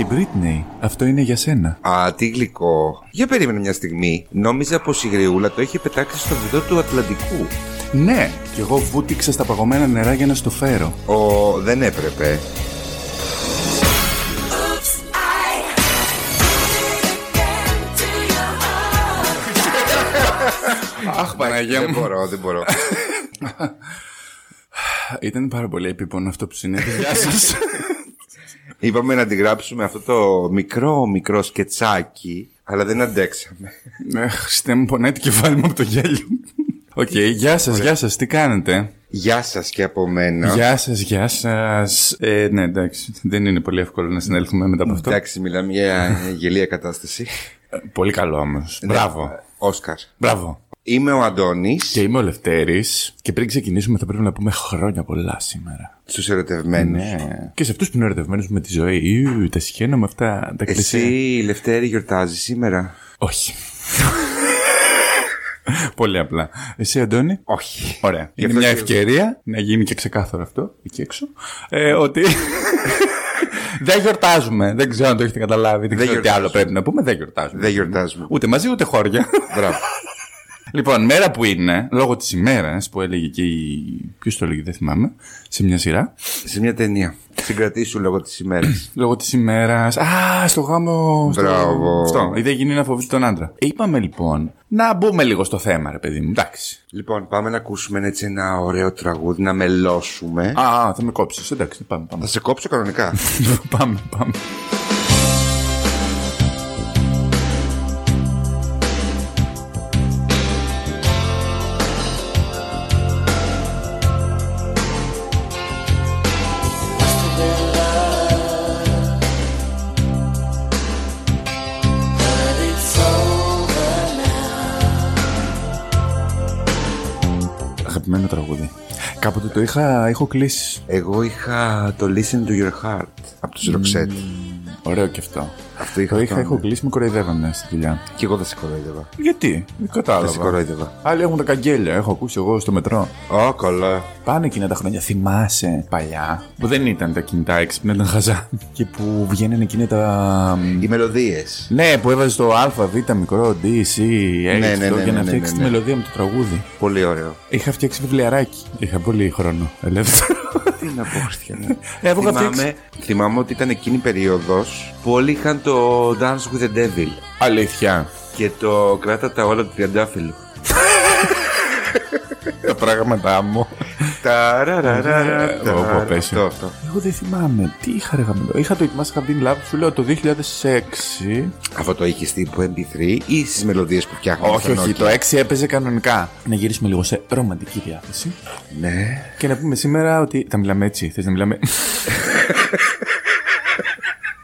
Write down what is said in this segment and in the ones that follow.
Hey Britney, αυτό είναι για σένα. Α, τι γλυκό. Για περίμενε μια στιγμή. Νόμιζα πως η γριούλα το είχε πετάξει στο βυθό του Ατλαντικού. Ναι, κι εγώ βούτυξα στα παγωμένα νερά για να στο φέρω. Ο, δεν έπρεπε. Αχ, Παναγία Δεν μου. μπορώ, δεν μπορώ. Ήταν πάρα πολύ επίπονο αυτό που συνέβη. Γεια σας. Είπαμε να αντιγράψουμε αυτό το μικρό μικρό σκετσάκι, αλλά δεν αντέξαμε. Ναι, Χριστέ μου, πονάει το κεφάλι μου από το γέλιο. Οκ, γεια σας, γεια σας, τι κάνετε; Γεια σας και από μένα. Γεια σας, γεια σας. Ε, ναι, εντάξει, δεν είναι πολύ εύκολο να συνέλθουμε μετά από αυτό. Εντάξει, μιλάμε για γελοία κατάσταση. Ε, Πολύ καλό όμως. Μπράβο. Όσκαρ. Μπράβο. Είμαι ο Αντώνης, Και είμαι ο Λευτέρης και πριν ξεκινήσουμε θα πρέπει να πούμε χρόνια πολλά σήμερα. στους ερωτευμένους. Ναι. Και σε αυτούς που είναι ερωτευμένους με τη ζωή. Ιου, τα συχαίνω με αυτά τα κλεισέ. Εσύ, Λευτέρη, γιορτάζει σήμερα; Όχι. Πολύ απλά. Εσύ, Αντώνη; Όχι. Ωραία. Γι' Είναι αυτό μια και- ευκαιρία να γίνει και ξεκάθαρο αυτό εκεί έξω. Ε, ότι. δεν γιορτάζουμε. Δεν ξέρω αν το έχετε καταλάβει. Δεν, ξέρω τι γιορτάζουμε. άλλο πρέπει να πούμε. Δεν γιορτάζουμε. Δεν γιορτάζουμε. Ούτε μαζί ούτε χώρια. Μπράβο. λοιπόν, μέρα που είναι, λόγω της ημέρας που έλεγε και η. Ποιος το έλεγε, δεν θυμάμαι. Σε μια σειρά. Σε μια ταινία. Συγκρατήσου λόγω της ημέρας. Λόγω της ημέρας. Α, στο γάμο. στο- Μπράβο. Αυτό. Η δε γίνει να φοβήσει τον άντρα. Είπαμε λοιπόν να μπούμε λίγο στο θέμα, ρε παιδί μου. Εντάξει. λοιπόν, πάμε να ακούσουμε έτσι ένα ωραίο τραγούδι, να μελώσουμε. Α, α, θα με κόψεις. Εντάξει, πάμε. πάμε. Θα σε κόψω κανονικά. πάμε, πάμε. Κάποτε το είχα, έχω κλείσει. Εγώ είχα το Listen to Your Heart από τους Roxette. Ωραίο και αυτό. Αυτό είχα Το είχα, αυτό, έχω ναι. κλείσει, με κοροϊδεύανε στη δουλειά. Και εγώ δεν σε κοροϊδεύα. Γιατί, δεν Δεν σε κατάλαβα. κοροϊδεύα. Άλλοι έχουν τα καγγέλια, έχω ακούσει εγώ στο μετρό. Ω, καλά. Πάνε εκείνα τα χρόνια, θυμάσαι παλιά, που δεν ήταν τα κινητά έξυπνα, ήταν χαζά. Και που βγαίνανε εκείνα τα. Οι μελωδίες. Ναι, που έβαζες το Α, Β, μικρό, D, C, H, ναι, αυτό, ναι, για να ναι, φτιάξεις ναι, τη ναι. μελωδία με το τραγούδι. Πολύ ωραίο. Είχα φτιάξει βιβλιαράκι. Είχα πολύ χρόνο ελεύθερο. Τι να πω, Χριστιανέ. Έβγα θυμάμαι, θυμάμαι ότι ήταν εκείνη η περίοδος που όλοι είχαν το Dance with the Devil Αλήθεια. και το κράτα τα όλα του τριαντάφυλλου. Τα πράγματά μου. Ταραραρα, Ε, ταρα- όπου πέσει. Αυτό, αυτό. Εγώ δεν θυμάμαι. Τι είχα ρε γαμμένο. Είχα το It Must Have Been Love, σου λέω το 2006. Αυτό το είχε τύπου MP3 ή στις μελωδίες που φτιάχνουν. Όχι, όχι, το 6 έπαιζε κανονικά. Να γυρίσουμε λίγο σε ρομαντική διάθεση. Ναι. Και να πούμε σήμερα ότι. Θα μιλάμε έτσι. Θες να μιλάμε;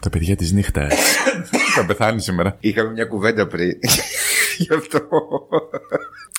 Τα παιδιά της νύχτας. Θα πεθάνει σήμερα. Είχαμε μια κουβέντα πριν. Γι' αυτό.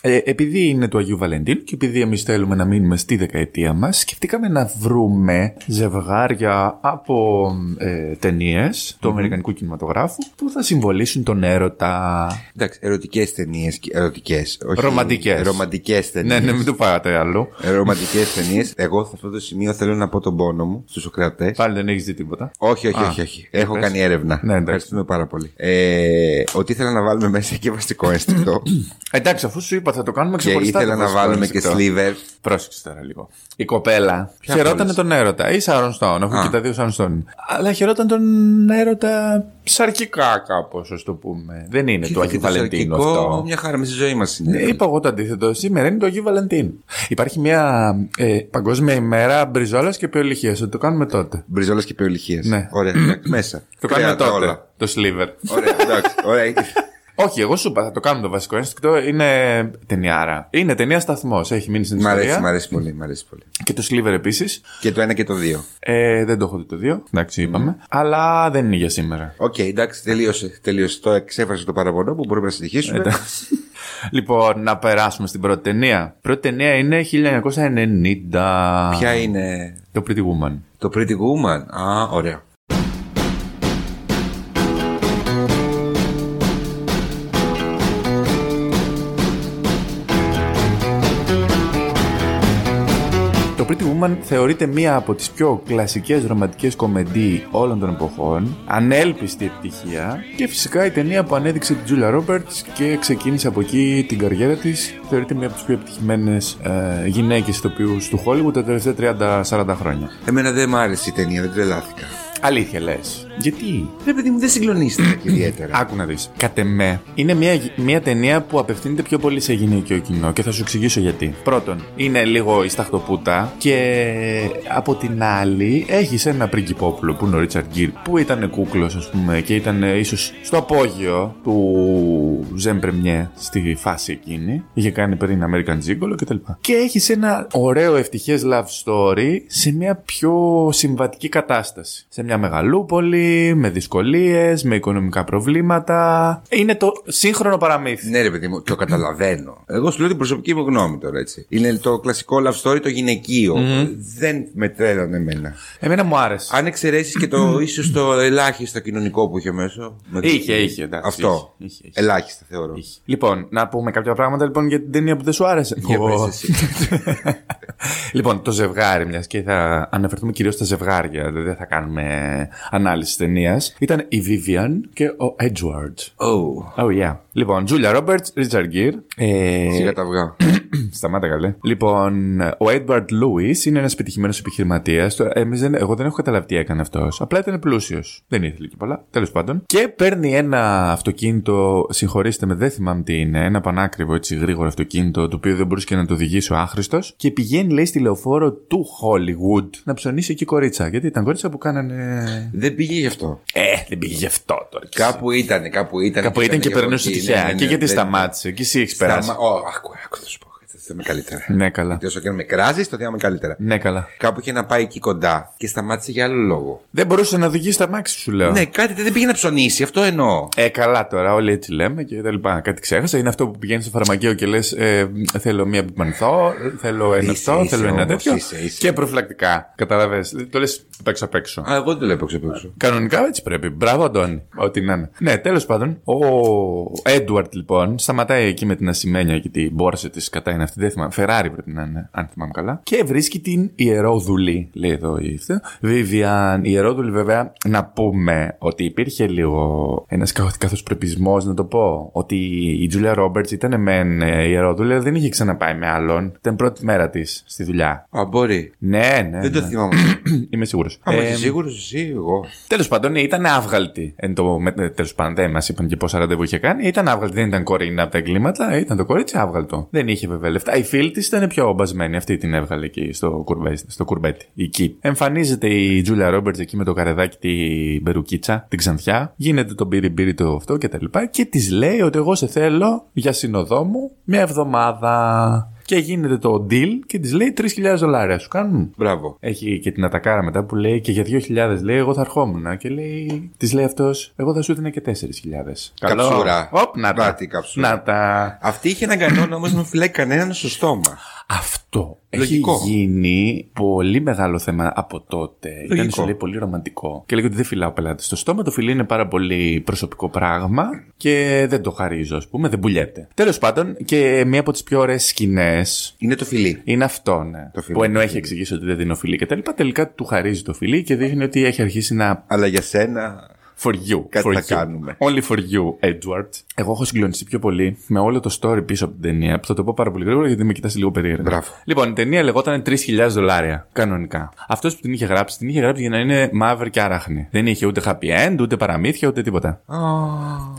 Ε, επειδή είναι του Αγίου Βαλεντίνου και επειδή εμείς θέλουμε να μείνουμε στη δεκαετία μας, σκεφτήκαμε να βρούμε ζευγάρια από ε, ταινίες του Αμερικανικού κινηματογράφου που θα συμβολήσουν τον έρωτα. Εντάξει, ερωτικές ταινίες. Ερωτικές. Ρομαντικές. Ρομαντικές ταινίες. Ναι, ναι, μην το πάτε άλλο. Ρομαντικές ταινίες. Εγώ σε αυτό το σημείο θέλω να πω τον πόνο μου στους Σοκράτε. Πάλι δεν έχεις δει τίποτα. Όχι, όχι, Α, όχι. όχι. για Έχω πες. κάνει έρευνα. Ναι, εντάξει. Ευχαριστούμε πάρα πολύ. Ε, ότι ήθελα να βάλουμε μέσα και βασικό ένστικτο. Εντάξει, αφού σου είπα θα το κάνουμε και ξεχωριστά. ήθελα το να βασικό βάλουμε και ένστικτο. sliver. Πρόσεξε τώρα λίγο. Η κοπέλα Ποια χαιρόταν πόλης; τον έρωτα. Ή Σάρον Στόν, αφού Α. και τα δύο Σάρον Στόν. Αλλά χαιρόταν τον έρωτα σαρκικά κάπως, ας το πούμε. Δεν είναι του Αγίου Και το Βαλεντίνου σαρκικό, αυτό. Μια χαρά με στη ζωή μας είναι. Ναι, είπα εγώ το αντίθετο. Σήμερα είναι το Αγίου Βαλεντίνου. Υπάρχει μια ε, παγκόσμια ημέρα μπριζόλας και πεολυχίας. Θα το κάνουμε τότε. Μπριζόλας και πεολυχίε. Ναι. Ωραία, εντάξει, μέσα. Το κάνουμε Κρέατα τότε. όλα. Το sliver. Ωραία, εντάξει. Ωραία. Όχι, εγώ σου είπα, θα το κάνουμε το βασικό ένστικτο. Είναι ταινιάρα. Είναι ταινία σταθμός. Έχει μείνει στην Μ' ιστορία. αρέσει, μ' αρέσει πολύ, μ' αρέσει πολύ. Και το Sliver επίσης. Και το ένα και το δύο. Ε, δεν το έχω δει το δύο. Εντάξει, είπαμε. Αλλά δεν είναι για σήμερα. Οκ, εντάξει, τελείωσε. τελείωσε. Το εξέφρασε το παράπονό που μπορούμε να συνεχίσουμε. Εντάξει. λοιπόν, να περάσουμε στην πρώτη ταινία. Η πρώτη ταινία είναι 1990. Ποια είναι; Το Pretty Woman. το Pretty Woman. Α, ωραία. Το Pretty Woman θεωρείται μία από τις πιο κλασικές ρομαντικές κομμεντί όλων των εποχών, ανέλπιστη επιτυχία και φυσικά η ταινία που ανέδειξε την Julia Roberts και ξεκίνησε από εκεί την καριέρα της. Θεωρείται μία από τις πιο επιτυχημένες ε, γυναίκες ηθοποιούς του Hollywood τα τελευταία 30-40 χρόνια. Εμένα δεν μ' άρεσε η ταινία, δεν τρελάθηκα. Αλήθεια λες. Γιατί; Ρε παιδί μου, δεν συγκλονίστηκα και ιδιαίτερα. Άκου να δεις. Κατ' εμέ, είναι μια, μια ταινία που απευθύνεται πιο πολύ σε γυναικείο κοινό και θα σου εξηγήσω γιατί. Πρώτον, είναι λίγο η σταχτοπούτα και από την άλλη έχεις ένα πριγκυπόπουλο που είναι ο Ρίτσαρντ Γκίρ που ήταν κούκλος, ας πούμε, και ήταν ίσως στο απόγειο του Ζεν Πρεμιέ στη φάση εκείνη. Είχε κάνει πριν American Gigolo κτλ. Και έχεις ένα ωραίο ευτυχές love story σε μια πιο συμβατική κατάσταση. Σε μια μεγαλούπολη, με δυσκολίες, με οικονομικά προβλήματα. Είναι το σύγχρονο παραμύθι. Ναι, ρε παιδί μου, το καταλαβαίνω. Εγώ σου λέω την προσωπική μου γνώμη τώρα έτσι. Είναι το κλασικό love story το γυναικείο. Δεν με τρέλανε εμένα. Εμένα μου άρεσε. Αν εξαιρέσεις και το ίσως το ελάχιστο κοινωνικό που είχε μέσα. με το- Είχε, είχε, εντάξει. Αυτό. Είχε, είχε, είχε. Ελάχιστα θεωρώ. Λοιπόν, να πούμε κάποια πράγματα λοιπόν για την ταινία που δεν σου άρεσε. Για Ω. πες εσύ. λοιπόν, το ζευγάρι, μιας και θα αναφερθούμε κυρίως στα ζευγάρια, δεν θα κάνουμε ανάλυση ταινία. Ήταν η Vivian και ο Edward. Oh. Oh yeah. Λοιπόν, Julia Roberts, Richard Gere. Ε, Σιγά τα αυγά. Σταμάτα καλέ. Λοιπόν, ο Edward Lewis είναι ένας πετυχημένο επιχειρηματίας. Εγώ δεν έχω καταλάβει τι έκανε αυτός. Απλά ήταν πλούσιος. Δεν ήθελε και πολλά. Τέλος πάντων. Και παίρνει ένα αυτοκίνητο, συγχωρήστε με, δεν θυμάμαι τι είναι. Ένα πανάκριβο έτσι γρήγορο αυτοκίνητο, το οποίο δεν μπορούσε και να το οδηγήσει ο άχρηστος. Και πηγαίνει, λέει, στη λεωφόρο του Hollywood να ψωνίσει εκεί κορίτσα. Γιατί ήταν κορίτσα που κάνανε. Δεν πήγε γι' αυτό. Ε, δεν πήγε γι' αυτό τώρα. Κάπου ήταν, κάπου ήταν. Κάπου ήταν και από περνούσε εκεί. Τυχαία. Ναι, ναι, Και ναι, γιατί δεν- σταμάτησε. Και εσύ έχεις περάσει. Σταμα... Ω, άκου, άκου, θα σου πω. Θα είμαι καλύτερα. Ναι, καλά. Γιατί όσο και να με κράζεις, το θα είμαι καλύτερα. Ναι, καλά. Κάπου είχε να πάει εκεί κοντά και σταμάτησε για άλλο λόγο. Δεν μπορούσε να οδηγήσει τα μάξι, σου λέω. Ναι, κάτι δεν πήγε να ψωνίσει, αυτό εννοώ. Ε, καλά τώρα, όλοι έτσι λέμε και τα λοιπά. Κάτι ξέχασα. Είναι αυτό που πηγαίνεις στο φαρμακείο και λες: ε, Θέλω μία πιπανθό, θέλω ένα Είσαι, αυτό, είσαι θέλω ένα όμως, τέτοιο. είσαι, είσαι. Και προφυλακτικά. Καταλαβέ. Το λες απ' έξω απ' έξω. Α, εγώ δεν το λέω έξω απ' έξω. Κανονικά έτσι πρέπει. Μπράβο, Αντώνη. Ό,τι να είναι. Ναι, τέλος πάντων, ο Έντουαρτ λοιπόν σταματάει εκεί με την ασημένια και την μπόρσα της κατά είναι αυτή. Δεν θυμάμαι. Φεράρι πρέπει να είναι, αν θυμάμαι καλά. Και βρίσκει την ιερόδουλη, λέει εδώ η αυτή. Vivian, η ιερόδουλη βέβαια, να πούμε ότι υπήρχε λίγο ένας καθοσπρεπισμό, να το πω. Ότι η Τζούλια Ρόμπερτ ήταν μεν ε, ιερόδουλη, αλλά δεν είχε ξαναπάει με άλλον. Ήταν πρώτη μέρα της στη δουλειά. Α, μπορεί. Ναι, ναι. Δεν το ναι. θυμάμαι. Είμαι σίγουρος. Α, είσαι σίγουρος εσύ, εγώ. Τέλος πάντων, ήταν άβγαλτη. Εν το, τέλος πάντων, δεν μας είπαν και πόσα ραντεβού είχε κάνει. Ήταν άβγαλτη. Δεν ήταν κορίνα από τα εγκλήματα. Ήταν το κορίτσι άβγαλτο. Δεν είχε βέβαια λεφτά. Η φίλη της ήταν πιο μπασμένη. Αυτή την έβγαλε εκεί στο, κουρμπέ, στο κουρμπέτι. Εκεί. Εμφανίζεται η Τζούλια Ρόμπερτς εκεί με το καρεδάκι την Μπερουκίτσα, την ξανθιά. Γίνεται το μπύρι μπύρι το αυτό και τα λοιπά. Και της λέει ότι εγώ σε θέλω για συνοδό μου μια εβδομάδα. Και γίνεται το deal και της λέει 3.000 δολάρια. Σου κάνουν. Μπράβο. Έχει και την ατακάρα μετά που λέει και για 2.000 λέει εγώ θα ερχόμουν. Και λέει, της λέει αυτός, εγώ θα σου έδινα και 4.000. Καψούρα. Οπ, να τα. Να τη καψούρα. Να τα. Αυτή είχε έναν κανόνα όμως να μην φυλάει κανέναν στο στόμα. Αυτό Λογικό. έχει γίνει πολύ μεγάλο θέμα από τότε. Ήταν Λογικό. σου λέει πολύ ρομαντικό. Και λέει ότι δεν φυλάω πελάτη στο στόμα. Το φιλί είναι πάρα πολύ προσωπικό πράγμα και δεν το χαρίζω, ας πούμε, δεν πουλιέται. Τέλος πάντων, και μία από τις πιο ωραίες σκηνές Είναι το φιλί. είναι αυτό, ναι. Το φιλί. που ενώ έχει εξηγήσει ότι δεν δίνω φιλί και τα λοιπά, τελικά του χαρίζει το φιλί και δείχνει ότι έχει αρχίσει να Αλλά για σένα. For you. Κάτι for θα you. κάνουμε. Only for you, Edward. Εγώ έχω συγκλονιστεί πιο πολύ με όλο το story πίσω από την ταινία. Που θα το πω πάρα πολύ γρήγορα γιατί με κοιτάς λίγο περίεργα. Μπράβο. Λοιπόν, η ταινία λεγόταν 3.000 δολάρια. Κανονικά. Αυτός που την είχε γράψει, την είχε γράψει για να είναι μαύρη και άραχνη. Δεν είχε ούτε happy end, ούτε παραμύθια, ούτε τίποτα.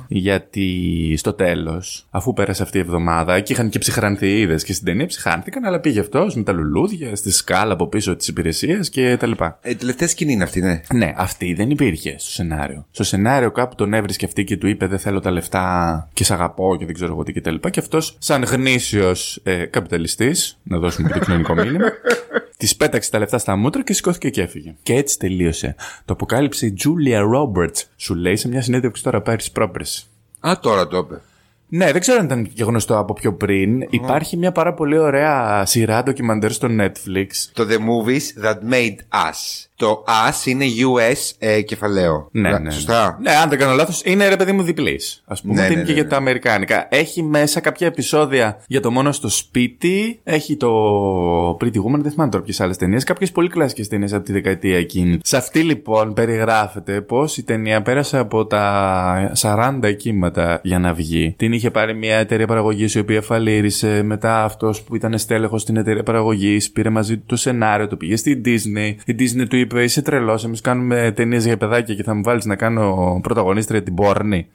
Γιατί στο τέλος, αφού πέρασε αυτή η εβδομάδα και είχαν και ψυχρανθιείδε και στην ταινία ψυχάνθηκαν, αλλά πήγε αυτός με τα λουλούδια, στη σκάλα από πίσω της υπηρεσίας και τα λοιπά. Ε, τελευταία σκηνή είναι αυτή, ναι. Ναι, αυτή δεν υπήρχε στο σενάριο. Στο σενάριο κάπου τον έβρισκε αυτή και του είπε Δεν θέλω τα λεφτά και σ' αγαπώ και δεν ξέρω εγώ τι και τα λοιπά. Και αυτός, σαν γνήσιος ε, καπιταλιστής, να δώσουμε και το κοινωνικό μήνυμα, της πέταξε τα λεφτά στα μούτρα και σηκώθηκε και έφυγε. Και έτσι τελείωσε. Το αποκάλυψε η Julia Roberts, σου λέει σε μια συνέντευξη τώρα πέρυσι πρόπερση. Α, τώρα το είπε. Ναι, δεν ξέρω αν ήταν και γνωστό από πιο πριν. Υπάρχει μια πάρα πολύ ωραία σειρά ντοκιμαντέρ στο Netflix Το The Movies That Made Us. Το as είναι US ε, κεφαλαίο. Ναι, Λα- ναι. Σωστά. Ναι, αν δεν κάνω λάθος, είναι ρε παιδί μου διπλής. Α πούμε, Ναι, ότι ναι, είναι και ναι, για ναι. τα αμερικάνικα. Έχει μέσα κάποια επεισόδια για το μόνο στο σπίτι. Έχει το Pretty Woman, δεν θυμάμαι τώρα ποιες άλλες ταινίες. Κάποιες πολύ κλασικές ταινίες από τη δεκαετία εκείνη. Σε αυτή λοιπόν περιγράφεται πω η ταινία πέρασε από τα 40 κύματα για να βγει. Την είχε πάρει μια εταιρεία παραγωγής η οποία φαλήρισε. Μετά αυτός που ήταν στέλεχος στην εταιρεία παραγωγής πήρε μαζί του το σενάριο, το πήγε στη Disney. Η Disney του είπε: Είσαι τρελός, εμείς κάνουμε ταινίες για παιδάκια και θα μου βάλεις να κάνω πρωταγωνίστρια την Μπόρνη.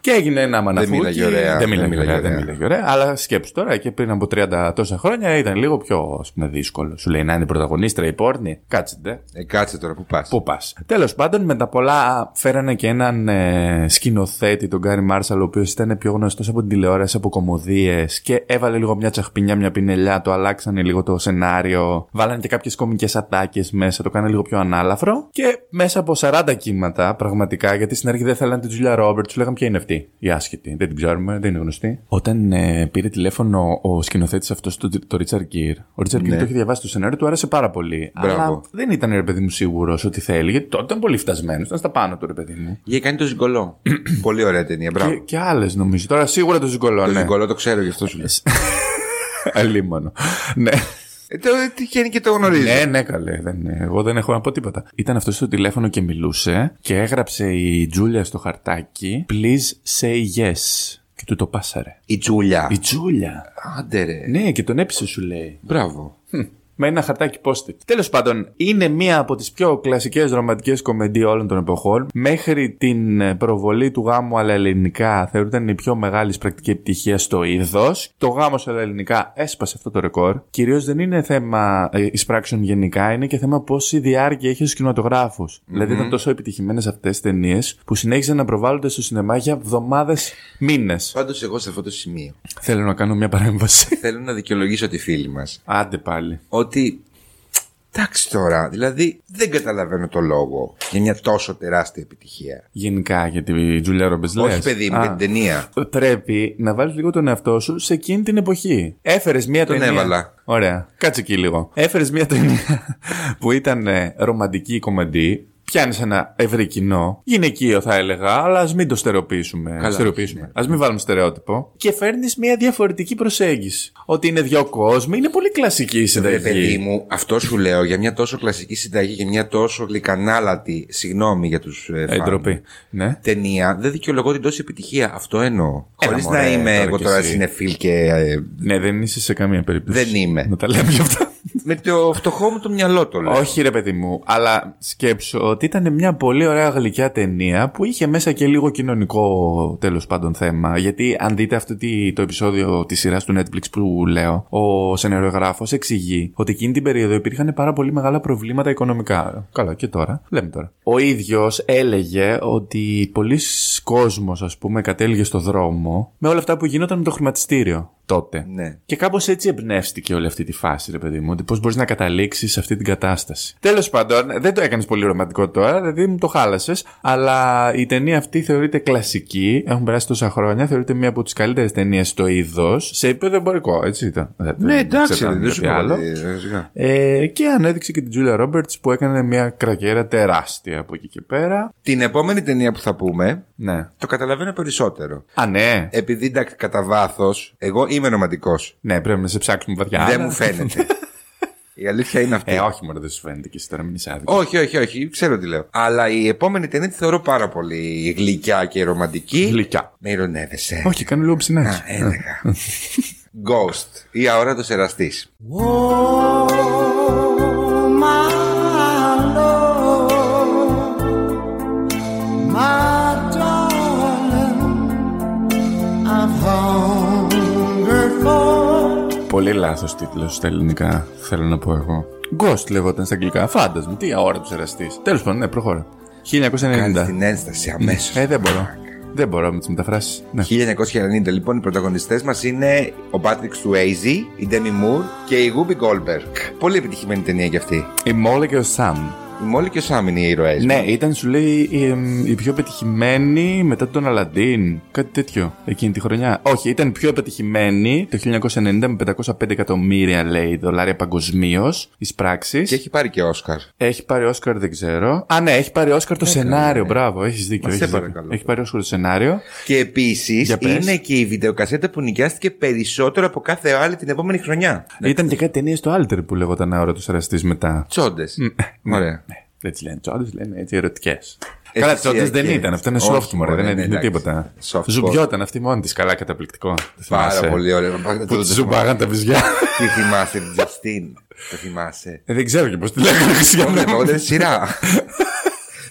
Και έγινε ένα μαναφούκι. μίλαγε ωραία. Δεν μίλαγε Δεν μίλαγε ωραία, δεν ωραία. μίλαγε ωραία. Αλλά σκέψου τώρα και πριν από 30 τόσα χρόνια ήταν λίγο πιο ας πούμε, δύσκολο. Σου λέει να είναι πρωταγωνίστρια η Πόρνη. Κάτσε ντε. Ε, κάτσε τώρα που πας. Πού πας. Τέλος πάντων, με τα πολλά φέρανε και έναν ε, σκηνοθέτη, τον Γκάρι Μάρσαλ, ο οποίος ήταν πιο γνωστός από την τηλεόραση, από κομμωδίες και έβαλε λίγο μια τσαχπινιά, μια πινελιά, το αλλάξανε λίγο το σενάριο. Βάλανε και κάποιες κομικές ατάκες μέσα, το κάνανε λίγο πιο ανάλαφρο. Και μέσα από 40 κύματα, πραγματικά, γιατί στην αρχή δεν θέλανε την Τζούλια Ρόμπερτς, του λέγανε ποια είναι αυτή, η άσχετη. Δεν την ξέρουμε, δεν είναι γνωστή. Όταν ε, πήρε τηλέφωνο ο σκηνοθέτης αυτός, το, το Ρίτσαρντ Γκίρ, ο Ρίτσαρντ Γκίρ το είχε διαβάσει το σενάριο, του άρεσε πάρα πολύ. Μπράβο. Αλλά δεν ήταν ρε παιδί μου σίγουρος ότι θέλει, γιατί τότε ήταν πολύ φτασμένος, ήταν στα πάνω του ρε παιδί μου. Είχε κάνει το ζυγκολό. Πολύ ωραία ταινία, μπράβο. Και, και άλλες νομίζω. Τώρα σίγουρα το ζυγκολό, Το ναι. ζυγκολό το ξέρω γι' αυτό σου λέω. Αλίμονο. ναι. Ε, το τυχαίνει και το γνωρίζει. ναι, ναι, καλέ. Δεν, εγώ δεν έχω να πω τίποτα. Ήταν αυτός στο τηλέφωνο και μιλούσε και έγραψε η Τζούλια στο χαρτάκι Please say yes. Και του το πάσαρε. Η Τζούλια. Η Τζούλια. Άντε ρε. Ναι, και τον έπεισε σου λέει. Μπράβο. Με ένα χαρτάκι post-it. Τέλος πάντων, είναι μία από τις πιο κλασικές ρομαντικέ κομμεντίες όλων των εποχών. Μέχρι την ε, προβολή του γάμου αλλά ελληνικά θεωρείται η πιο μεγάλη πρακτική επιτυχία στο είδος. Το γάμος αλλά ελληνικά έσπασε αυτό το ρεκόρ. Κυρίως δεν είναι θέμα ε, εισπράξεων γενικά, είναι και θέμα πόση διάρκεια έχει ο κινηματογράφο. Δηλαδή ήταν τόσο επιτυχημένες αυτές τις ταινίες που συνέχιζαν να προβάλλονται στο σινεμά για εβδομάδες, μήνες. Πάντως εγώ σε αυτό το σημείο Θέλω να κάνω μια παρέμβαση. θέλω να δικαιολογήσω τη φίλη μας Άντε πάλι. Ότι. Εντάξει τώρα, δηλαδή δεν καταλαβαίνω το λόγο για μια τόσο τεράστια επιτυχία. Γενικά για τη Τζούλια Ρόμπες Όχι, λες. παιδί μου, Α. για την ταινία. Πρέπει να βάλεις λίγο τον εαυτό σου σε εκείνη την εποχή. Έφερες μία Τον ταινία. έβαλα. Ωραία. Κάτσε εκεί λίγο. Έφερες μία ταινία που ήταν ε, ρομαντική κομμεντή. Πιάνεις ένα ευρύ κοινό. Γυναικείο θα έλεγα, αλλά ας μην το στερεοποιήσουμε. Καλά, στερεοποιήσουμε. ναι. Α μην βάλουμε στερεότυπο. Και φέρνεις μία διαφορετική προσέγγιση. Ότι είναι δύο κόσμοι, είναι πολύ κλασική η Ρε συνταγή. παιδί μου, αυτό σου λέω για μια τόσο κλασική συνταγή, για μια τόσο γλυκανάλατη, συγγνώμη για τους ε, φαν, Εντροπή. Ναι. ταινία, δεν δικαιολογώ την τόση επιτυχία. Αυτό εννοώ. Έλα, Χωρίς να μωρέ, είμαι τώρα εγώ κι τώρα εσύ. συνεφίλ και. ε, Ναι, δεν είσαι σε καμία περίπτωση. Δεν είμαι. Να τα λέμε γι' αυτό. Με το φτωχό μου το μυαλό το λέω. Όχι ρε παιδί μου, αλλά σκέψω ότι ήταν μια πολύ ωραία γλυκιά ταινία που είχε μέσα και λίγο κοινωνικό τέλος πάντων θέμα. Γιατί αν δείτε αυτό τη- το επεισόδιο της σειράς του Netflix που λέω, ο σενεριογράφος εξηγεί ότι εκείνη την περίοδο υπήρχαν πάρα πολύ μεγάλα προβλήματα οικονομικά. Καλά και τώρα, λέμε τώρα. Ο ίδιος έλεγε ότι πολλοί κόσμος ας πούμε κατέληγε στο δρόμο με όλα αυτά που γινόταν με το χρηματιστήριο τότε. Ναι. Και κάπως έτσι εμπνεύστηκε όλη αυτή τη φάση, ρε παιδί μου. Ότι πώς μπορείς να καταλήξεις σε αυτή την κατάσταση. Τέλος πάντων, δεν το έκανες πολύ ρομαντικό τώρα, δηλαδή μου το χάλασες. Αλλά η ταινία αυτή θεωρείται κλασική. Έχουν περάσει τόσα χρόνια. Θεωρείται μία από τις καλύτερες ταινίες στο είδος. Σε επίπεδο εμπορικό, έτσι ήταν. Δεν- Ναι, εντάξει, εξετάζουμε δεν σου κάτι πω. άλλο. κάτι, ε, σιγά. Ε, και ανέδειξε και την Τζούλια Ρόμπερτς που έκανε μια κρακέρα τεράστια από εκεί και πέρα. Την επόμενη ταινία που θα πούμε, Ναι. το καταλαβαίνω περισσότερο. Α, ναι. Επειδή εντάξει, κατά βάθος, εγώ είμαι ρομαντικό. Ναι, πρέπει να σε ψάξουμε βαθιά. Δεν αλλά- μου φαίνεται. Η αλήθεια είναι αυτή. Ε, όχι, μόνο δεν σου φαίνεται και εσύ τώρα, μην είσαι άδικος. όχι, όχι, όχι, ξέρω τι λέω. Αλλά η επόμενη ταινία τη θεωρώ πάρα πολύ γλυκιά και ρομαντική. Γλυκιά. Με ηρωνεύεσαι. Όχι, κάνει λίγο ψινάκι. Α, έλεγα. Ghost, η αόρατος εραστής. Πολύ λάθος τίτλος στα ελληνικά, θέλω να πω εγώ. Ghost λέγονταν στα αγγλικά. Φάντασμα, τι αόρατος εραστής. Τέλος πάντων, ναι, προχώρα. 1990. Κάνει την ένσταση αμέσως. Ε, δεν μπορώ. Δεν μπορώ με τις μεταφράσεις. Ναι. 1990 λοιπόν οι πρωταγωνιστές μας είναι ο Patrick Swayze, η Demi Moore και η Whoopi Goldberg. Πολύ επιτυχημένη ταινία κι αυτή. Η Molly και ο Sam. Η Μόλι και ο Σάμ είναι οι ήρωές. Ναι, ήταν σου λέει η, εμ, η πιο πετυχημένη μετά τον Αλαντίν. Κάτι τέτοιο εκείνη τη χρονιά. Όχι, ήταν η πιο επιτυχημένη το 1990 με 505 εκατομμύρια λέει δολάρια παγκοσμίως τη πράξη. Και έχει πάρει και Όσκαρ. Έχει πάρει Όσκαρ, δεν ξέρω. Α, ναι, έχει πάρει Όσκαρ το σενάριο. ναι. Μπράβο, έχεις δίκιο. Μα σε έχεις δίκιο. παρακαλώ. Έχει πάρει Όσκαρ το σενάριο. Και επίσης Για πες. είναι και η βιντεοκασέτα που νοικιάστηκε περισσότερο από κάθε άλλη την επόμενη χρονιά. Ήταν και κάτι ταινίες στο Alter που λέγονταν Αόρατος Εραστής μετά. Τσόντες. Ωραία. Ναι, δεν τι λένε τσόντες, λένε έτσι ερωτικές. Ε, Καλά, τσόντες δεν Αισθησιακές. ήταν. Αυτό είναι Όχι, soft, μωρέ, μωρέ, δεν ναι, έδειχνε εντάξει. τίποτα. Soft Ζουμπιόταν αυτή μόνη της. Καλά, καταπληκτικό. Το Πάρα θυμάσαι. πολύ ωραία. Που τη ζουμπάγαν τα βυζιά. Τι θυμάσαι, την Τζαστίν. Το θυμάσαι. Ε, Δεν ξέρω και πώς τη λέγανε Το Χριστιανό. βλέπω, εγώ δεν σειρά.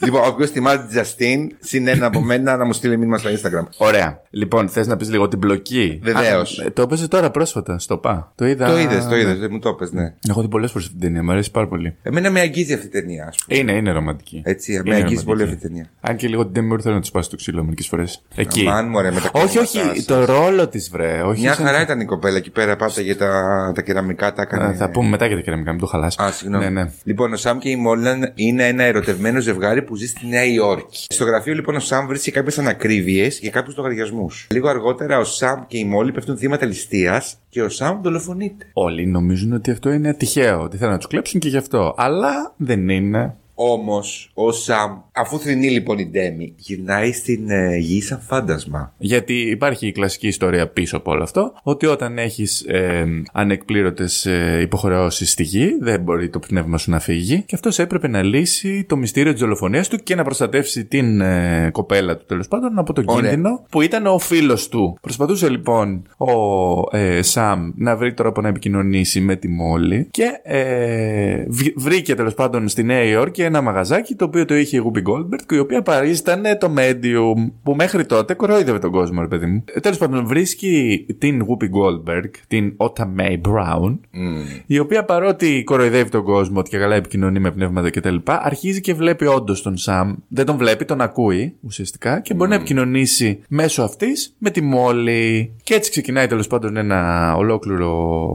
Λοιπόν, όποιο θυμάται την Τζαστίν, συν ένα από μένα να μου στείλει μήνυμα στο Instagram. Ωραία. Λοιπόν, θες να πεις λίγο την μπλοκή; Βεβαίως. Α, ε, Το έπαιζε τώρα πρόσφατα στο ΠΑ. Το είδα. Το είδες, το είδες, μου το πες, ναι. Έχω δει πολλές φορές αυτή την ταινία. Μου αρέσει πάρα πολύ. Εμένα με αγγίζει αυτή η ταινία, ας πούμε. Είναι, είναι ρομαντική. Έτσι, Είναι με αγγίζει ρομαντική. πολύ αυτή η ταινία. Αν και λίγο την ταινία θέλω να του πάσει το ξύλο μερικές φορές. Εκεί. Αμάν, μωρέ, με τα όχι, όχι, κόμματά το ρόλο της βρε. Όχι Μια σαν- χαρά ήταν η κοπέλα εκεί πέρα, πάτα για τα, τα κεραμικά, τα έκανε. Α, Θα πούμε μετά για τα κεραμικά, μην το χαλάσει. Α, συγγνώμη. Ναι, ναι. Λοιπόν, ο Σαμ και η Μόλαν είναι ένα ερωτευμένο ζευγάρι που ζει στη Νέα Υόρκη. Στο γραφείο, λοιπόν, ο Σαμ βρίσκει κάποιες ανακρίβειες για κάποιους λογαριασμούς. Λίγο αργότερα, ο Σαμ και η Μόλι πέφτουν θύματα ληστείας και ο Σαμ δολοφονείται. Όλοι νομίζουν ότι αυτό είναι τυχαίο, ότι θέλουν να τους κλέψουν και γι' αυτό. Αλλά δεν είναι. Όμως, ο Σαμ, αφού θρυνεί λοιπόν η Ντέμι, γυρνάει στην ε, γη σαν φάντασμα. Γιατί υπάρχει η κλασική ιστορία πίσω από όλο αυτό, ότι όταν έχεις ε, ανεκπλήρωτες ε, υποχρεώσεις στη γη, δεν μπορεί το πνεύμα σου να φύγει. Και αυτός έπρεπε να λύσει το μυστήριο της δολοφονία του και να προστατεύσει την ε, κοπέλα του τέλος πάντων από τον Ωραία. κίνδυνο που ήταν ο φίλος του. Προσπαθούσε λοιπόν ο ε, Σαμ να βρει τρόπο να επικοινωνήσει με τη Μόλι και ε, β- βρήκε τέλος πάντων στη Νέα Υόρκη ένα μαγαζάκι το οποίο το είχε η Whoopi Goldberg και η οποία παρίστανε το Medium που μέχρι τότε κορόιδευε τον κόσμο, ρε παιδί μου. Τέλος πάντων, βρίσκει την Whoopi Goldberg, την Otta May Brown, η οποία παρότι κοροϊδεύει τον κόσμο ότι και καλά επικοινωνεί με πνεύματα κτλ., αρχίζει και βλέπει όντως τον Σαμ. Δεν τον βλέπει, τον ακούει ουσιαστικά και μπορεί να επικοινωνήσει μέσω αυτής με τη Μόλι. Και έτσι ξεκινάει τέλος πάντων ένα ολόκληρο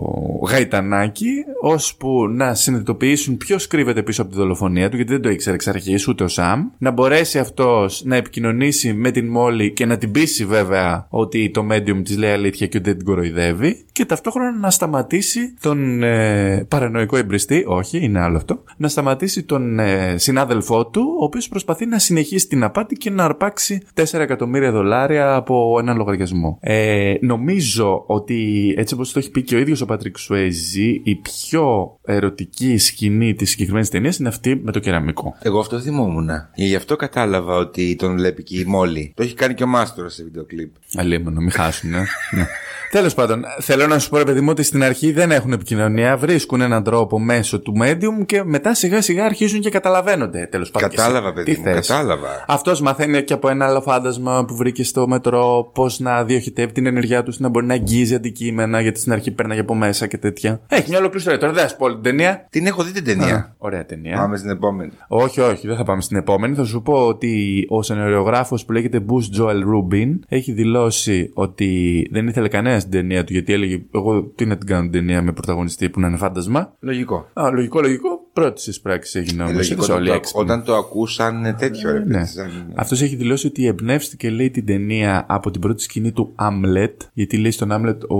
γαϊτανάκι, ώσπου να συνειδητοποιήσουν ποιος κρύβεται πίσω από τη δολοφονία τους, γιατί δεν το ήξερε εξ αρχής ούτε ο Σαμ. Να μπορέσει αυτός να επικοινωνήσει με την Μόλι και να την πείσει βέβαια ότι το medium της λέει αλήθεια και ότι δεν την κοροϊδεύει. Και ταυτόχρονα να σταματήσει τον ε, παρανοϊκό εμπριστή, όχι, είναι άλλο αυτό, να σταματήσει τον ε, συνάδελφό του, ο οποίος προσπαθεί να συνεχίσει την απάτη και να αρπάξει 4 εκατομμύρια δολάρια από έναν λογαριασμό. Ε, νομίζω ότι έτσι όπως το έχει πει και ο ίδιος ο Πατρίκ Σουέζη, η πιο ερωτική σκηνή της συγκεκριμένης ταινίας είναι αυτή με το κεραμικό. Εγώ αυτό θυμόμουν. Και γι' αυτό κατάλαβα ότι τον βλέπει και η Μόλι. Το έχει κάνει και ο Μάστορας σε βίντεο κλιπ. Αλίμονο, μην χάσουν. Ε. ναι. Τέλος πάντων, θέλω να σου πω, ρε παιδί μου, ότι στην αρχή δεν έχουν επικοινωνία. Βρίσκουν έναν τρόπο μέσω του medium και μετά σιγά σιγά αρχίζουν και καταλαβαίνονται. Τέλος πάντων. Κατάλαβα, παιδί μου, κατάλαβα. Αυτός μαθαίνει και από ένα άλλο φάντασμα που βρήκε στο μετρό πώς να διοχετεύει την ενεργειά του, να μπορεί να αγγίζει αντικείμενα, γιατί στην αρχή πέρναγε από μέσα και τέτοια. Έχει μια ολόκληρη ιστορία. Τώρα δεν θα σου πω όλη την ταινία. Την έχω δει την ταινία. Α, Ωραία ταινία. Πάμε στην επόμενη. Όχι, όχι, δεν θα πάμε στην επόμενη. Θα σου πω ότι ο σενεριογράφος που λέγεται Bruce Joel Rubin έχει δηλώσει ότι δεν ήθελε κανένας την ταινία του γιατί έλεγε Εγώ τι να την κάνω την ταινία με πρωταγωνιστή που να είναι φάντασμα. Λογικό. Α, λογικό, λογικό. Πρώτη της πράξης έγινε Ε, όμω. λογικό Όλοι όταν, το, έξυπνοι. όταν το ακούσαν ε, τέτοιο ρε Ναι. παιδί, σαν- Αυτός έχει δηλώσει ότι εμπνεύστηκε, λέει, την ταινία από την πρώτη σκηνή του Άμλετ. Γιατί λέει στον Άμλετ, ο.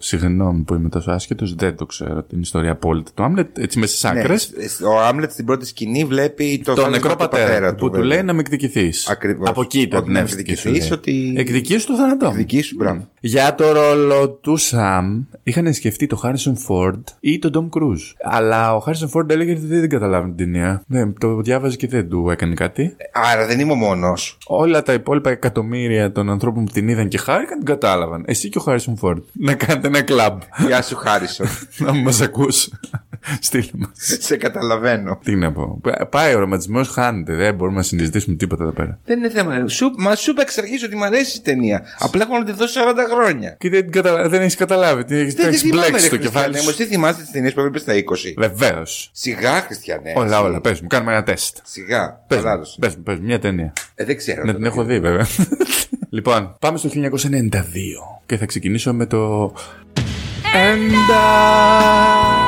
Συγγνώμη που είμαι τόσο άσχετος, δεν το ξέρω την ιστορία απόλυτα του Άμλετ. Έτσι μέσα στις Ναι, άκρες. Ο Άμλετ στην πρώτη σκηνή βλέπει το τον φάντασμα νεκρό του πατέρα, του που του βέβαια. λέει να με εκδικηθείς. Ακριβώς. Από εκεί το Ότι να εμπνεύστηκε. σου εκδικηθείς, λέει. ότι- Εκδικείς το θάνατό. μου. Δική σου, μπράβο. Για το ρόλο του Σαμ είχαν σκεφτεί το Χάρισον Φόρντ ή τον Ντόμ Κρούζ. Αλλά ο Χάρισον Φόρντ έλεγε ότι δεν καταλάβει την ταινία. Ναι, το διάβαζε και δεν του έκανε κάτι. Άρα δεν είμαι ο μόνος. Όλα τα υπόλοιπα εκατομμύρια των ανθρώπων που την είδαν και χάρηκαν την κατάλαβαν. Εσύ και ο Χάρισον Φόρντ. Να κάνετε ένα κλαμπ. Γεια σου, Χάρισον. να μας ακούς. Στείλε μας. Σε καταλαβαίνω. Τι να πω. Πάει ο ρομαντισμός, χάνεται. Δεν μπορούμε να συζητήσουμε τίποτα εδώ πέρα. Δεν είναι θέμα. Σου, μα σου είπα εξ αρχής ότι μου αρέσει η ταινία. Απλά έχω να τη δώσω 40 χρόνια. Και δεν, την καταλα... δεν έχεις καταλάβει. Τι έχεις, Δεν τη έχεις θυμάμαι, ρε μπλέξει το κεφάλι Χριστιανέ. σου. Όμω τι θυμάστε τις ταινίες που έβλεπε στα 20. Βεβαίως. Σιγά, Χριστιανέ. Όλα, όλα. Πες μου, κάνουμε ένα τεστ. Σιγά. Πες μου, Παράδοση. πες μου, πες μου, μια ταινία. Ε, δεν ξέρω. Να την έχω δει, βέβαια. λοιπόν, πάμε στο 1992 και θα ξεκινήσω με το. Έντα!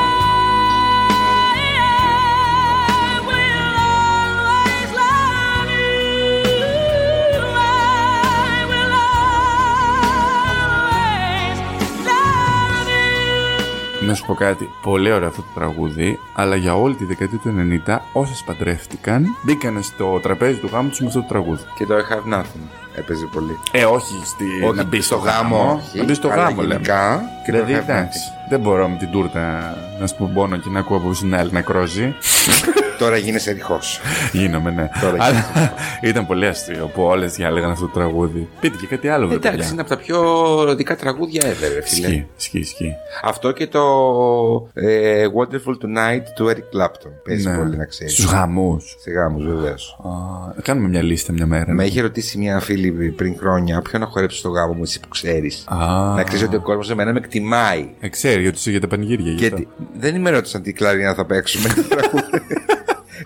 Σου πω κάτι. Πολύ ωραίο αυτό το τραγούδι, αλλά για όλη τη δεκαετία του 90, όσες παντρεύτηκαν, μπήκαν στο τραπέζι του γάμου τους με αυτό το τραγούδι. Και το I have nothing. Έπαιζε πολύ. Ε, όχι στη... Όχι, να μπει στο στο γάμο. γάμο, όχι, να μπει στο αλλά γάμο, λέμε. γενικά και το δηλαδή, have εντάξει. Δεν μπορώ με την τούρτα να σου πω πόνο και να ακούω από την άλλη να κρόζει. Τώρα γίνεσαι ρηχός. Γίνομαι, ναι. Τώρα Αλλά ήταν πολύ αστείο που όλες διάλεγαν αυτό το τραγούδι. Πείτε και κάτι άλλο, βέβαια. Εντάξει, είναι από τα πιο ερωτικά τραγούδια ever, ρε φίλε. Ισχύει, ισχύει, ισχύει. Αυτό και το ε, Wonderful Tonight του Eric Clapton. Παίζει Ναι. πολύ να ξέρεις. Στους γαμού. Σε γάμους, βεβαίως. Κάνουμε μια λίστα μια μέρα. Με είχε ρωτήσει μια φίλη πριν χρόνια ποιο να χορέψει στο γάμο μου, εσύ που ξέρεις; Α, Να ξέρεις ότι ο κόσμος εμένα με εκτιμάει. ε, ξέρει ότι είσαι για τα πανηγύρια. γι' αυτό. Γιατί δεν με ρώτησαν τι κλαρίνα θα παίξουμε.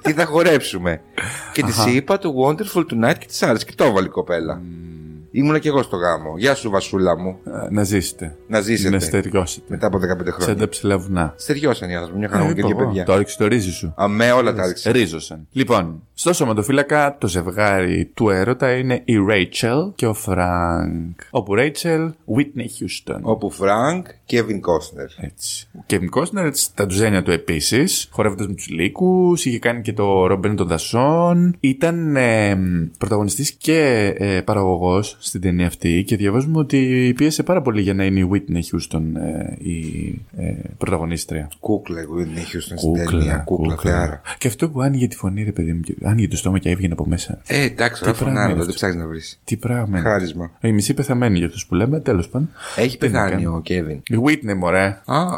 τι τραγούδι. τι θα χορέψουμε. και τη είπα το Wonderful Tonight και της άρεσε. Και το έβαλε η κοπέλα. Ήμουνα κι εγώ στο γάμο. Γεια σου, Βασούλα μου. Ε, Να ζήσετε. Να ζήσετε. Να στεριώσετε. Μετά από 15 Σαν χρόνια. τα ψηλά βουνά. Στεριώσαν οι άνθρωποι, μια Ε, χαρά μου και είπα δύο εγώ. παιδιά. Το έριξε το ρύζι σου. Αμέ, όλα τα έριξε. Ρίζωσαν. Λοιπόν, στο σωματοφύλακα το ζευγάρι του έρωτα είναι η Rachel και ο Frank. Όπου Rachel, Whitney Houston. Όπου Frank Kevin Costner. Έτσι. Ο Kevin Costner, έτσι, τα ντουζένια του επίσης, χορεύοντας με τους λύκους, είχε κάνει και το Ρόμπεν των Δασών. Ήταν ε, πρωταγωνιστής και ε, παραγωγός στην ταινία αυτή και διαβάζουμε ότι πίεσε πάρα πολύ για να είναι η Whitney Houston ε, η ε, πρωταγωνίστρια. Κούκλα, εγώ δεν είχε στην ταινία. Κούκλα, θεάρα. Και αυτό που άνοιγε τη φωνή, ρε παιδί μου, και άνοιγε το στόμα και έβγαινε από μέσα. Ε, εντάξει, τώρα πράγμα φωνάρα, είναι δεν αυτό; ψάχνεις να βρεις. Τι πράγμα. είναι. Χάρισμα. Η μισή πεθαμένη για αυτούς που λέμε, τέλος πάντων. Έχει Τι να πεθάνει κάνω. ο Κέβιν. Η Whitney, μωρέ. Α.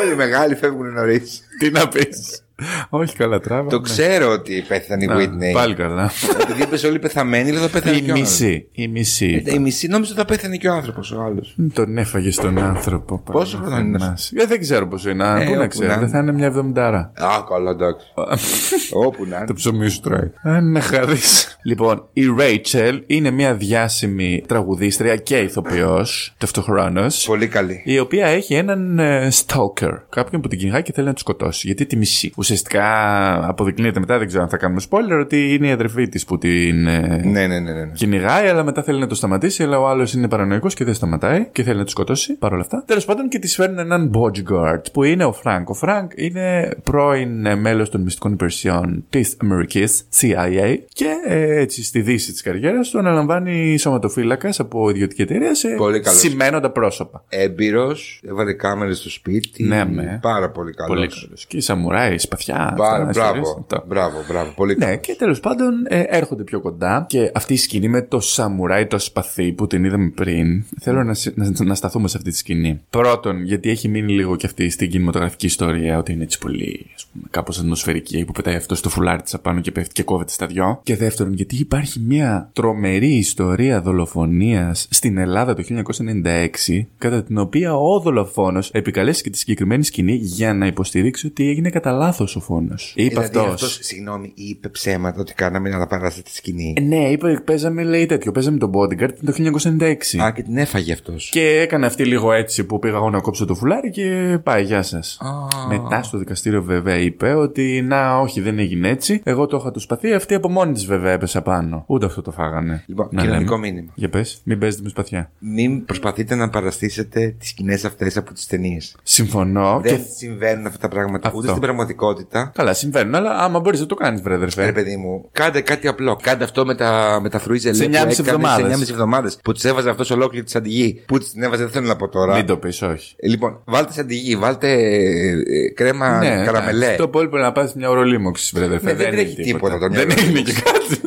Όλοι οι μεγάλοι φεύγουν νωρίς. Τι να πεις; Όχι καλά, τράβα. Το ξέρω ότι πέθανε η Whitney. Πάλι καλά. Επειδή είπες όλοι πεθαμένοι, δεν θα πέθανε Η και ο άλλος. μισή. Η μισή. Ε, Η μισή νόμιζα ότι θα πέθανε και ο άνθρωπος ο άλλος. Τον έφαγες στον άνθρωπο. Πόσο χρόνο είναι Παναθανάς. Ε, δεν ξέρω πόσο είναι. Ε, Πού να όπου ξέρω. να Δεν θα είναι μια εβδομηντάρα. Α, καλά, εντάξει. Όπου να Το είναι. ψωμί σου τρώει. Αν να χαρείς. Λοιπόν, η Rachel είναι μια διάσημη τραγουδίστρια και ηθοποιός ταυτοχρόνως. Πολύ καλή. Η οποία έχει έναν ε, stalker. Κάποιον που την κυνηγάει και θέλει να τη σκοτώσει. Γιατί τη μισεί. Ουσιαστικά αποδεικνύεται μετά, δεν ξέρω αν θα κάνουμε spoiler, ότι είναι η αδερφή της που την ε, Ναι, ναι, ναι. ναι. ναι. κυνηγάει, αλλά μετά θέλει να το σταματήσει, αλλά ο άλλος είναι παρανοϊκός και δεν σταματάει και θέλει να του σκοτώσει παρόλα αυτά. Τέλος πάντων και της φέρνουν έναν bodyguard που είναι ο Frank. Ο Frank είναι πρώην μέλος των μυστικών υπηρεσιών της Αμερικής, CIA, και ε, έτσι στη δύση της καριέρας του αναλαμβάνει σωματοφύλακας από ιδιωτική εταιρεία σε Πολύ καλός. σημαίνοντα πρόσωπα. Έμπειρος, έβαλε κάμερες στο σπίτι. Ναι, με. Πάρα πολύ καλός. Πολύ καλός. Και η σαμουράι, η σπαθιά. Πάρα, αυτά, ιστορίες, μπράβο, αυτό. μπράβο, μπράβο. Πολύ Ναι, καλός. και τέλος πάντων ε, έρχονται πιο κοντά και αυτή η σκηνή με το σαμουράι το σπαθί που την είδαμε πριν. Θέλω να, συ- να, να σταθούμε σε αυτή τη σκηνή. Πρώτον, γιατί έχει μείνει λίγο και αυτή στην κινηματογραφική ιστορία ότι είναι έτσι πολύ ας πούμε, κάπως ατμοσφαιρική που πετάει αυτό στο φουλάρι της απάνω και πέφτει και κόβεται στα δυο. Και δεύτερον, γιατί υπάρχει μια τρομερή ιστορία δολοφονίας στην Ελλάδα το 1996 κατά την οποία ο δολοφόνος επικαλέσει τη συγκεκριμένη σκηνή για να υποστηρίξει ότι έγινε κατά λάθος ο φόνος. Είπε Δηλαδή αυτός. αυτός, συγγνώμη, είπε ψέματα ότι κάναμε να παράσετε τη σκηνή. Ε, Ναι, είπε, παίζαμε, λέει τέτοιο. Παίζαμε τον Bodyguard το 1996. Α, και την έφαγε αυτός. Και έκανε αυτή λίγο έτσι που πήγα εγώ να κόψω το φουλάρι και πάει, γεια σας. Α. Μετά στο δικαστήριο βέβαια είπε ότι να, όχι, δεν έγινε έτσι. Εγώ το είχα το σπαθί, αυτή από μόνη της βέβαια έπεσε πάνω. Ούτε αυτό το φάγανε. Λοιπόν, Να κοινωνικό λέμε. μήνυμα. Για πες, μην παίζετε με σπαθιά. Μην προσπαθείτε να παραστήσετε τις σκηνές αυτές από τις ταινίες. Συμφωνώ. Δεν Και... συμβαίνουν αυτά τα πράγματα Αυτό. ούτε στην πραγματικότητα. Καλά, συμβαίνουν, αλλά άμα μπορείς να το κάνεις, βρε Ρε αδερφέ. παιδί μου, κάντε κάτι απλό. Κάντε αυτό με τα, με τα θρουίζελε Σε που 9,5 έκανε εβδομάδες. σε 9,5 εβδομάδες. Που τη έβαζε αυτός ολόκληρη της αντιγή. Που τη την έβαζε, δεν θέλω να πω τώρα. Μην το πεις, όχι. Ε, Λοιπόν, βάλτε σε αντιγή, βάλτε ε, ε, κρέμα ναι, καραμελέ. εντάξει, Το υπόλοιπο να πας μια ορολίμωξη, βρε αδερφέ. Ναι, δεν είναι τρέχει τίποτα το Δεν μυαλό έγινε μου. και κάτι.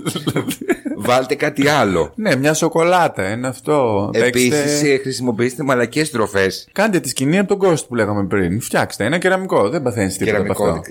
δηλαδή. Βάλτε κάτι άλλο. Ναι, μια σοκολάτα, είναι αυτό. Επίσης, Παίξτε- χρησιμοποιήστε μαλακές τροφέ. Κάντε τη σκηνή από τον Ghost που λέγαμε πριν. Φτιάξτε ένα κεραμικό. Δεν παθαίνει τίποτα από Κεραμικό. αυτό.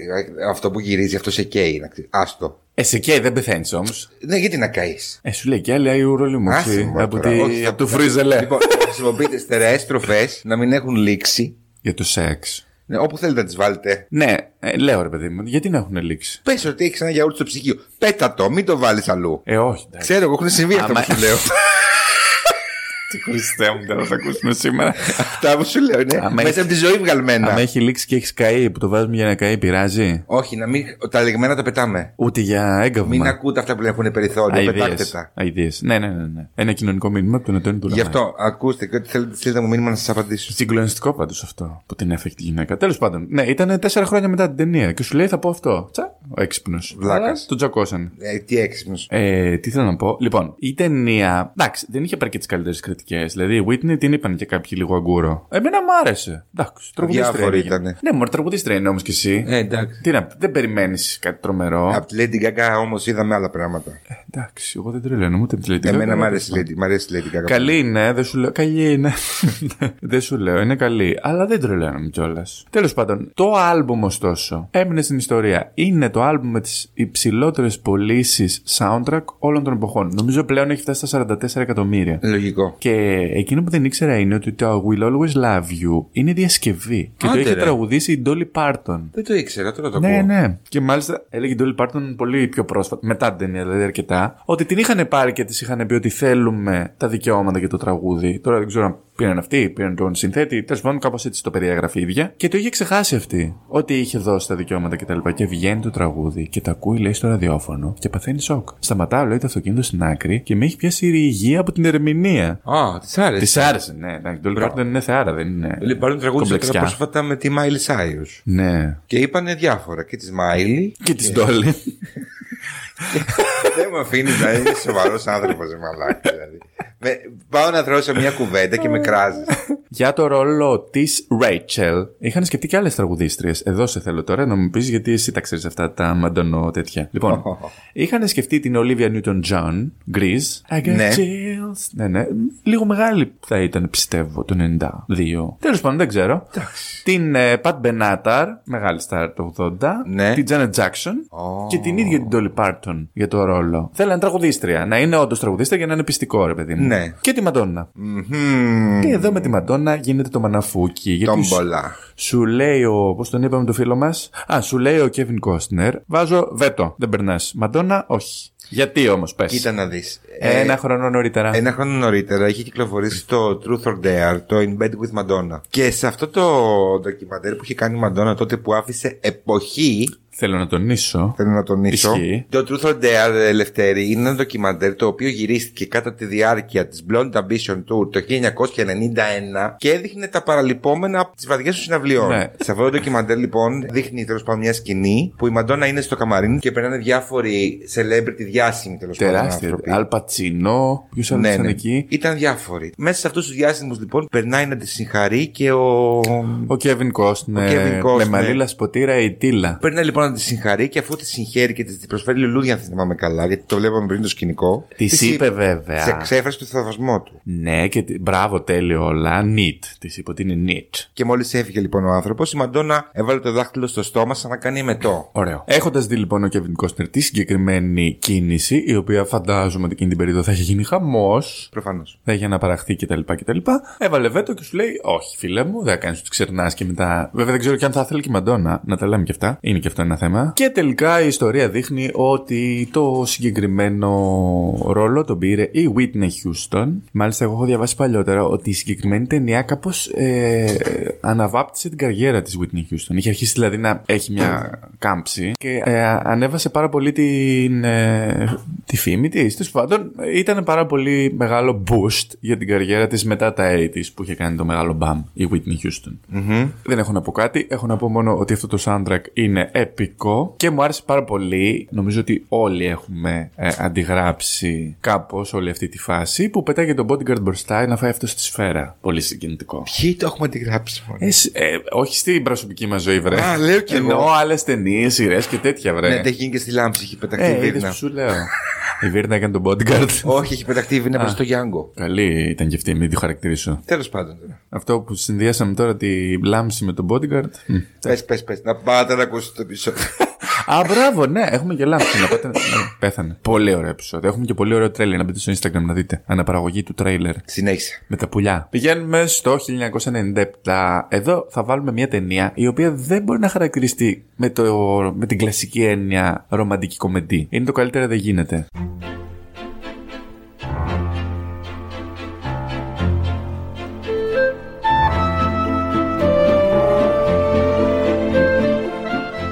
Αυτό που γυρίζει, αυτό σε καίει. να ξέρεις. Άστο. Ε, σε καίει, δεν πεθαίνεις όμως. Ναι, γιατί να καείς; Ε, σου λέει και άλλη η ουρολίμωξη. Από, τη... από το φρίζελε. Λοιπόν, χρησιμοποιείτε στερεές τροφέ να μην έχουν λήξει. Για το σεξ. Ναι, όπου θέλετε να τις βάλετε. Ναι, ε, λέω ρε παιδί μου, γιατί να έχουν λήξει; Πες ότι έχεις ένα γιαούρτι στο ψυγείο. Πέτα το, μην το βάλεις αλλού. Ε, όχι. εντάξει. Ξέρω, εγώ έχουν συμβεί αυτά Άμα- που σου λέω. Τι Χριστέ μου, δεν θα τα ακούσουμε σήμερα. Αυτά που σου λέω είναι Άμα μέσα από τη ζωή βγαλμένα. Αν έχει λήξει και έχεις καεί που το βάζουμε για να καεί, πειράζει; Όχι, να μην. Τα λεγμένα τα πετάμε. Ούτε για έγκαυμα. Μην ακούτε αυτά που έχουν περιθώριο. Πετάξτε Αηδίες. τα. Αηδίες. Ναι, ναι, ναι, ναι. Ένα κοινωνικό μήνυμα από τον Αντώνη του Γι' αυτό ακούστε και ό,τι θέλετε στείλτε μου μήνυμα να σας απαντήσω. Συγκλονιστικό πάντως αυτό που την έφεγε τη γυναίκα. Τέλος πάντων, ναι, ήταν τέσσερα χρόνια μετά την ταινία και σου λέει θα πω αυτό. Τσα, ο έξυπνος. Βλάκας. Τον τζακώσαν. Ε, τι έξυπνος. Ε, τι θέλω να πω. Λοιπόν, η ταινία. Εντάξει, δεν είχε πάρει και τι καλύτερες κριτικές. Δηλαδή, η Whitney την είπαν και κάποιοι λίγο αγκούρο. Εμένα μου άρεσε. Εντάξει, τραγουδίστρια. Διάφοροι είναι. ήτανε. Ναι, μόνο τραγουδίστρια είναι όμως κι εσύ. Ε, εντάξει. Τι να, δεν περιμένεις κάτι τρομερό. Από τη Lady Gaga όμως είδαμε άλλα πράγματα. Ε, εντάξει, εγώ δεν τρελαίνω ούτε με τη Lady Εμένα Gaga. μ' αρέσει η Lady- μ' αρέσει η Lady Gaga. Καλή είναι, δεν σου λέω. Καλή είναι. δεν σου λέω, είναι καλή. Αλλά δεν τρελαίνομαι κιόλας. Τέλος πάντων, το άλμπουμ ωστόσο έμεινε στην ιστορία. Είναι το άλμπουμ με τις υψηλότερες πωλήσεις soundtrack όλων των εποχών. Νομίζω πλέον έχει φτάσει στα 44 εκατομμύρια. Λογικό. Και εκείνο που δεν ήξερα είναι ότι το Will Always Love You είναι διασκευή. Και Άντε, το είχε ρε. τραγουδήσει η Dolly Parton. Δεν το ήξερα, τώρα το Ναι, ακούω. ναι. Και μάλιστα έλεγε η Dolly Parton πολύ πιο πρόσφατα, μετά την ταινία δηλαδή αρκετά, ότι την είχαν πάρει και της είχαν πει ότι θέλουμε τα δικαιώματα για το τραγούδι. Τώρα δεν ξέρω αν πήραν αυτοί, πήραν τον συνθέτη, τέλος πάντων κάπως έτσι το περιέγραφε η ίδια. Και το είχε ξεχάσει αυτή. Ότι είχε δώσει τα δικαιώματα κτλ. Και, και βγαίνει το τραγούδι και τα ακούει, λέει στο ραδιόφωνο και παθαίνει σοκ. Σταματάω, λέει το αυτοκίνητο στην άκρη και με έχει πιάσει η υγεία από την ερμηνεία. Α, της άρεσε. Της άρεσε, ναι. εντάξει, Η Dolly Parton είναι θεάρα, δεν είναι. Λοιπόν, τραγούδισε τώρα κομπλεξιά. πρόσφατα με τη Miley Cyrus. Ναι. Και είπανε διάφορα. Και της Miley. Και της Dolly. Δεν μου αφήνεις να είναι σοβαρός άνθρωπος, μαλάκι. Δηλαδή. Με, πάω να δρώσω μια κουβέντα και με κράζεις. Για το ρόλο της Rachel είχαν σκεφτεί και άλλες τραγουδίστριες. Εδώ σε θέλω τώρα να μου πεις γιατί εσύ τα ξέρεις αυτά τα μαντονό τέτοια. Λοιπόν, είχαν σκεφτεί την Olivia Newton-John, Grease. I got Ναι. chills. Ναι, ναι. Λίγο μεγάλη θα ήταν, πιστεύω, το 92. Τέλος πάντων, δεν ξέρω. Την ε, Pat Benatar, μεγάλη στάρ το 80. Ναι. Την Janet Jackson. Και την ίδια την Dolly Parton για το ρόλο. Θέλανε τραγουδίστρια. Να είναι όντως τραγουδίστρια για να είναι πιστικό, ρε παιδί μου. Ναι. Και τη Μαντόνα. Μμμ. Και εδώ με τη Μαντόνα γίνεται το μαναφούκι. Γιατί σου, Τόμπολα. σου λέει ο. Πώς τον είπαμε το φίλο μας; Α, σου λέει ο Κέβιν Κόστνερ. Βάζω βέτο. Δεν περνάς. Μαντόνα, όχι. Γιατί όμως, πες. Κοίτα να δεις. Ένα χρόνο νωρίτερα. Ένα χρόνο νωρίτερα είχε κυκλοφορήσει το Truth or Dare, το In Bed with Madonna. Και σε αυτό το ντοκιμαντέρ που είχε κάνει η Madonna τότε που άφησε εποχή, Θέλω να τονίσω. θέλω να τονίσω. Ισχύει. Το Truth or Dare, Ελευθέρη, είναι ένα ντοκιμαντέρ το οποίο γυρίστηκε κατά τη διάρκεια της Blonde Ambition Tour το 1991 και έδειχνε τα παραλυπόμενα από τις βαδιές των συναυλιών. Ναι. Σε αυτό το ντοκιμαντέρ λοιπόν δείχνει τέλος πάντων μια σκηνή που η Μαντόνα είναι στο καμαρίνι και περνάνε διάφοροι celebrity διάσημοι τέλος πάντων. Τεράστια. άνθρωποι. Αλ Πατσίνο. Ποιος άλλος Ναι, ήταν ναι. εκεί; Ήταν διάφοροι. Μέσα σε αυτούς τους διάσημους λοιπόν περνάει να τη συγχαρεί και ο. Ο Κέβιν Κόστνερ. Ο Kevin Costner. Με μαλλίλα σποτήρα η Τίλα. Περνάει λοιπόν να τη συγχαρεί και αφού τη συγχαίρει και της προσφέρει λουλούδια, αν θυμάμαι καλά, γιατί το βλέπαμε πριν το σκηνικό. Της της είπε βέβαια. Σε ξέφρασε το θαυμασμό του. Ναι, και τι- μπράβο, τέλειο όλα. Neat. Της είπε ότι είναι neat. Και μόλις έφυγε λοιπόν ο άνθρωπος, η Μαντόνα έβαλε το δάχτυλο στο στόμα σαν να κάνει μετό. Ωραίο. Έχοντας δει λοιπόν ο Κέβιν Κόστνερ τη συγκεκριμένη κίνηση, η οποία φαντάζομαι ότι εκείνη την περίοδο θα είχε γίνει χαμός, Προφανώς. θα είχε αναπαραχθεί κτλ. κτλ. Έβαλε βέτο και σου λέει: Όχι, φίλε μου, δεν κάνεις ότι ξερνάς και μετά. Βέβαια δεν ξέρω και αν θα ήθελε και η Μαντόνα να τα λέμε και αυτά. Είναι και αυτό ένα θέμα. Και τελικά η ιστορία δείχνει ότι το συγκεκριμένο ρόλο τον πήρε η Whitney Houston. Μάλιστα, εγώ έχω διαβάσει παλιότερα ότι η συγκεκριμένη ταινία κάπως ε, αναβάπτισε την καριέρα της Whitney Houston. Είχε αρχίσει δηλαδή να έχει μια κάμψη και ε, ανέβασε πάρα πολύ την, ε, τη φήμη της. Τέλος πάντων, ήταν πάρα πολύ μεγάλο boost για την καριέρα της μετά τα 80s που είχε κάνει το μεγάλο μπαμ η Whitney Houston. Δεν έχω να πω κάτι. Έχω να πω μόνο ότι αυτό το soundtrack είναι επικό και μου άρεσε πάρα πολύ. Νομίζω ότι όλοι έχουμε ε, αντιγράψει κάπως όλη αυτή τη φάση που πετάγει τον bodyguard μπροστά να φάει αυτό στη σφαίρα. Πολύ συγκινητικό. Ποιοι το έχουμε αντιγράψει μόνο. Ε, σ- ε, όχι στην προσωπική μας ζωή, βρε. Α, λέω κι εγώ. Εννοώ άλλες ταινίες, σειρές και τέτοια, βρε. Ναι, τα έχει γίνει και στη λάμψη, έχει πεταχτεί η ε, είδες Βίρνα. που σου λέω. Η Βίρνα έκανε τον bodyguard. Όχι, έχει πεταχτεί η Βίρνα προς το Γιάνγκο. Καλή ήταν και αυτή, μην τη χαρακτηρίσω. Τέλος πάντων τώρα. Αυτό που συνδυάσαμε τώρα τη λάμψη με τον bodyguard. μ. Πες, πες, πες. Να πάτε να ακούσετε το επεισόδιο. Α, μπράβο, ναι, έχουμε και λάμψη. να πάτε. ναι, Πέθανε. Πολύ ωραίο επεισόδιο. Έχουμε και πολύ ωραίο τρέλερ. Να μπείτε στο Instagram να δείτε. Αναπαραγωγή του τρέιλερ. Συνέχισε. Με τα πουλιά. Πηγαίνουμε στο 1997. Εδώ θα βάλουμε μια ταινία η οποία δεν μπορεί να χαρακτηριστεί με, το, με την κλασική έννοια ρομαντική κομμεντή. Είναι το καλύτερα δεν γίνεται.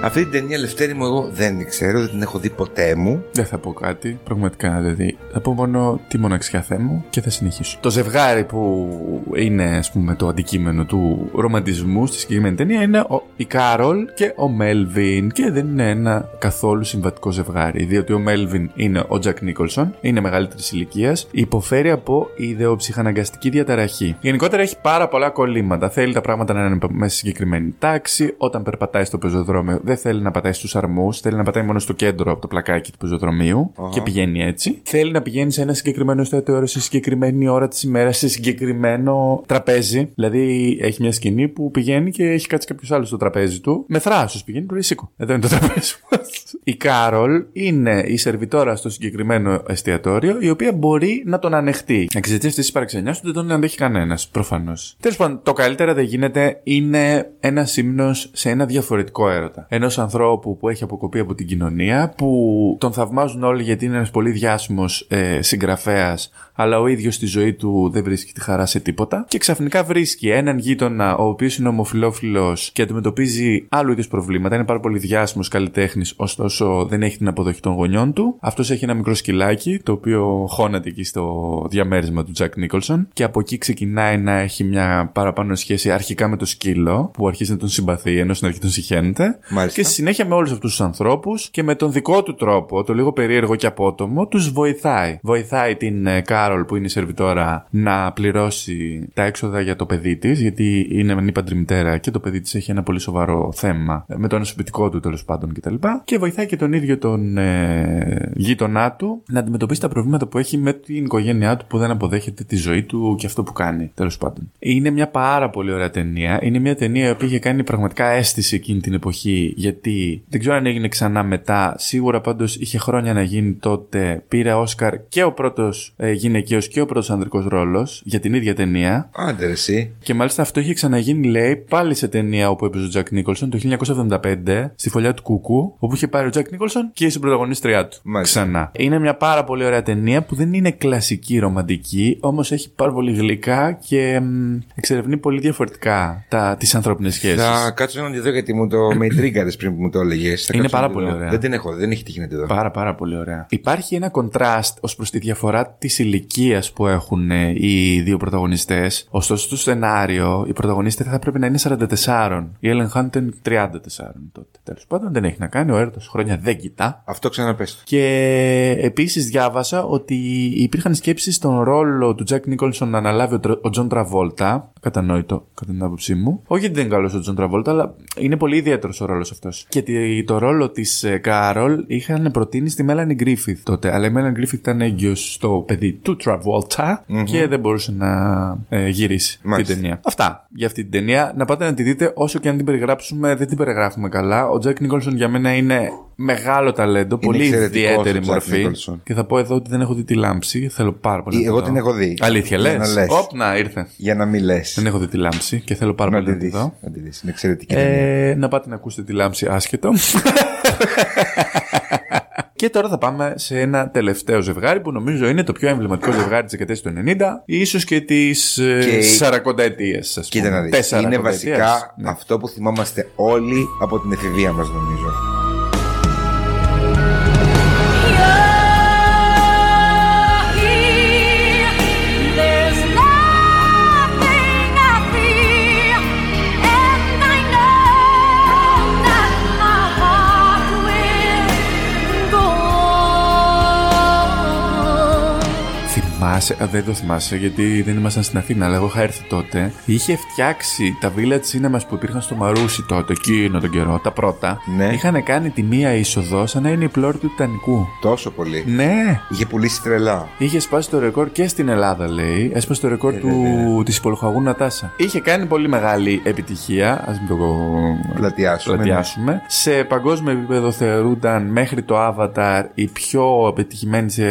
Αυτή την ταινία Λευτέρη μου εγώ δεν την ξέρω, δεν την έχω δει ποτέ μου. Δεν θα πω κάτι, πραγματικά δηλαδή. Θα πω μόνο τη μοναξιά Θεέ μου και θα συνεχίσω. Το ζευγάρι που είναι, ας πούμε, το αντικείμενο του ρομαντισμού στη συγκεκριμένη ταινία είναι ο, η Κάρολ και ο Μέλβιν. Και δεν είναι ένα καθόλου συμβατικό ζευγάρι, διότι ο Μέλβιν είναι ο Τζακ Νίκολσον, είναι μεγαλύτερης ηλικίας, υποφέρει από ιδεοψυχαναγκαστική διαταραχή. Γενικότερα έχει πάρα πολλά κολλήματα. Θέλει τα πράγματα να είναι μέσα σε συγκεκριμένη τάξη. Όταν περπατάει στο πεζοδρόμιο, δεν θέλει να πατάει στους αρμούς, θέλει να πατάει μόνο στο κέντρο από το πλακάκι του πεζοδρομίου και πηγαίνει έτσι. Θέλει να πηγαίνει σε ένα συγκεκριμένο εστιατόριο σε συγκεκριμένη ώρα της ημέρας, σε συγκεκριμένο τραπέζι. Δηλαδή έχει μια σκηνή που πηγαίνει και έχει κάτσει κάποιος άλλος στο τραπέζι του. Με θράσος πηγαίνει, του λέει σήκω. Εδώ είναι το τραπέζι μας. Η Κάρολ είναι η σερβιτόρα στο συγκεκριμένο εστιατόριο, η οποία μπορεί να τον ανεχτεί. Εξαιτίας της παραξενιάς του δεν τον αντέχει κανένας, προφανώς. Τέλος πάντων, το καλύτερα δεν γίνεται είναι ένας ύμνος σε ένα διαφορετικό έρωτα. Ενό ανθρώπου που έχει αποκοπεί από την κοινωνία, που τον θαυμάζουν όλοι γιατί είναι ένας πολύ διάσημος ε, συγγραφέας, αλλά ο ίδιος στη ζωή του δεν βρίσκει τη χαρά σε τίποτα. Και ξαφνικά βρίσκει έναν γείτονα, ο οποίος είναι ομοφυλόφιλος και αντιμετωπίζει άλλου είδους προβλήματα. Είναι πάρα πολύ διάσημος καλλιτέχνης, ωστόσο δεν έχει την αποδοχή των γονιών του. Αυτός έχει ένα μικρό σκυλάκι, το οποίο χώνεται εκεί στο διαμέρισμα του Τζακ Νίκολσον. Και από εκεί ξεκινάει να έχει μια παραπάνω σχέση αρχικά με το σκύλο, που αρχίζει να τον συμπαθεί, ενώ στην αρχή τον συχαίνεται. Μάλιστα. Και στη συνέχεια με όλους αυτούς τους ανθρώπους και με τον δικό του τρόπο, το λίγο περίεργο και απότομο, τους βοηθάει. Βοηθάει την ε, Κάρολ, που είναι η σερβιτόρα, να πληρώσει τα έξοδα για το παιδί της, γιατί είναι ανήπαντρη μητέρα και το παιδί της έχει ένα πολύ σοβαρό θέμα ε, με το ανασωπητικό του τέλος πάντων κτλ. Και βοηθάει και τον ίδιο τον ε, γείτονά του να αντιμετωπίσει τα προβλήματα που έχει με την οικογένειά του που δεν αποδέχεται τη ζωή του και αυτό που κάνει τέλος πάντων. Είναι μια πάρα πολύ ωραία ταινία. Είναι μια ταινία η οποία είχε κάνει πραγματικά αίσθηση εκείνη την εποχή γιατί δεν ξέρω αν έγινε ξανά μετά. Σίγουρα πάντως είχε χρόνια να γίνει τότε. Πήρε Όσκαρ και ο πρώτος ε, γυναικείος και ο πρώτος ανδρικός ρόλος για την ίδια ταινία. Άντε ρε, εσύ. Και μάλιστα αυτό είχε ξαναγίνει, λέει, πάλι σε ταινία όπου έπαιζε ο Τζακ Νίκολσον το 1975 στη φωλιά του Κούκου, όπου είχε πάρει ο Τζακ Νίκολσον και η συμπροταγωνίστριά του. Μάλιστα. Ξανά. Είναι μια πάρα πολύ ωραία ταινία που δεν είναι κλασική ρομαντική, όμως έχει πάρα πολύ γλυκά και μ, εξερευνεί πολύ διαφορετικά τις ανθρώπινες σχέσεις. Θα κάτσω να τη δω γιατί μου το με τρίγκαρες πριν που μου το έλεγε. Είναι πάρα πολύ ωραία. Δεν την έχω, δεν έχει τύχει να τη δω. Πάρα πάρα πολύ ωραία. Υπάρχει ένα κοντράστ ως προς τη διαφορά της ηλικίας που έχουν ε, οι δύο πρωταγωνιστές. Ωστόσο στο σενάριο η πρωταγωνίστρια θα πρέπει να είναι 44. Η Ellen Hunt ήταν 34 τότε. Τέλος πάντων δεν έχει να κάνει. Ο έρωτα χρόνια δεν κοιτά. Αυτό ξαναπες. Και επίσης διάβασα ότι υπήρχαν σκέψεις στον ρόλο του Jack Nicholson να αναλάβει ο Τρα- ο Τζον Τραβόλτα. Ακατανόητο, κατά την άποψή μου. Όχι γιατί δεν είναι καλός ο Τζον Τραβόλτα, αλλά είναι πολύ ιδιαίτερος ο ρόλος αυτός. Και τη- το ρόλο της Κάρολ είχαν προτείνει στη Μέλανι Γκρίφιθ τότε. Αλλά η Μέλανι Γκρίφιθ ήταν έγκυος στο παιδί του Τραβόλτα και δεν μπορούσε να ε, γυρίσει Μάλιστα. την ταινία. Αυτά για αυτή την ταινία. Να πάτε να τη δείτε όσο και αν την περιγράψουμε, δεν την περιγράφουμε καλά. Ο Τζακ Νίκολσον για μένα είναι μεγάλο ταλέντο, πολύ εξαιρετικός ιδιαίτερη ο Jack μορφή. Nicholson. Και θα πω εδώ ότι δεν έχω δει τη λάμψη. Θέλω πάρα πολύ. να Εγώ τη την δω. έχω δει. Αλήθεια, Για λε. να λες; Όπ, να ήρθε. Για να μην λες. Δεν έχω δει τη λάμψη και θέλω πάρα Να πολύ τη να τη δεις. δω. Να τη δεις. Είναι εξαιρετική ταινία. Ε, να πάτε να ακούσετε τη λάμψη άσχετο. Και τώρα θα πάμε σε ένα τελευταίο ζευγάρι που νομίζω είναι το πιο εμβληματικό ζευγάρι της δεκαετίας του 90, ίσως και της Και- ε, 40ετία, ας πούμε. Κοίτα να δεις. Τέσσερα Είναι αρακονταετίας. βασικά Ναι. αυτό που θυμόμαστε όλοι από την εφηβεία μας νομίζω. Θυμάσαι, α, δεν το θυμάσαι γιατί δεν ήμασταν στην Αθήνα, αλλά εγώ είχα έρθει τότε. Είχε φτιάξει τα village cinemas που υπήρχαν στο Μαρούσι τότε, εκείνο τον καιρό, τα πρώτα. Ναι. Είχαν κάνει τη μία είσοδο σαν να είναι η πλώρη του Τιτανικού. Τόσο πολύ. Ναι, Είχε πουλήσει τρελά. Είχε σπάσει το ρεκόρ και στην Ελλάδα, λέει. Έσπασε το ρεκόρ Ε, του βέβαια. της υπολογαγού Νατάσα. Είχε κάνει πολύ μεγάλη επιτυχία. Α μην το Πλατιάσουμε, ναι. πλατιάσουμε. Σε παγκόσμιο επίπεδο θεωρούνταν μέχρι το Avatar η πιο επιτυχημένη σε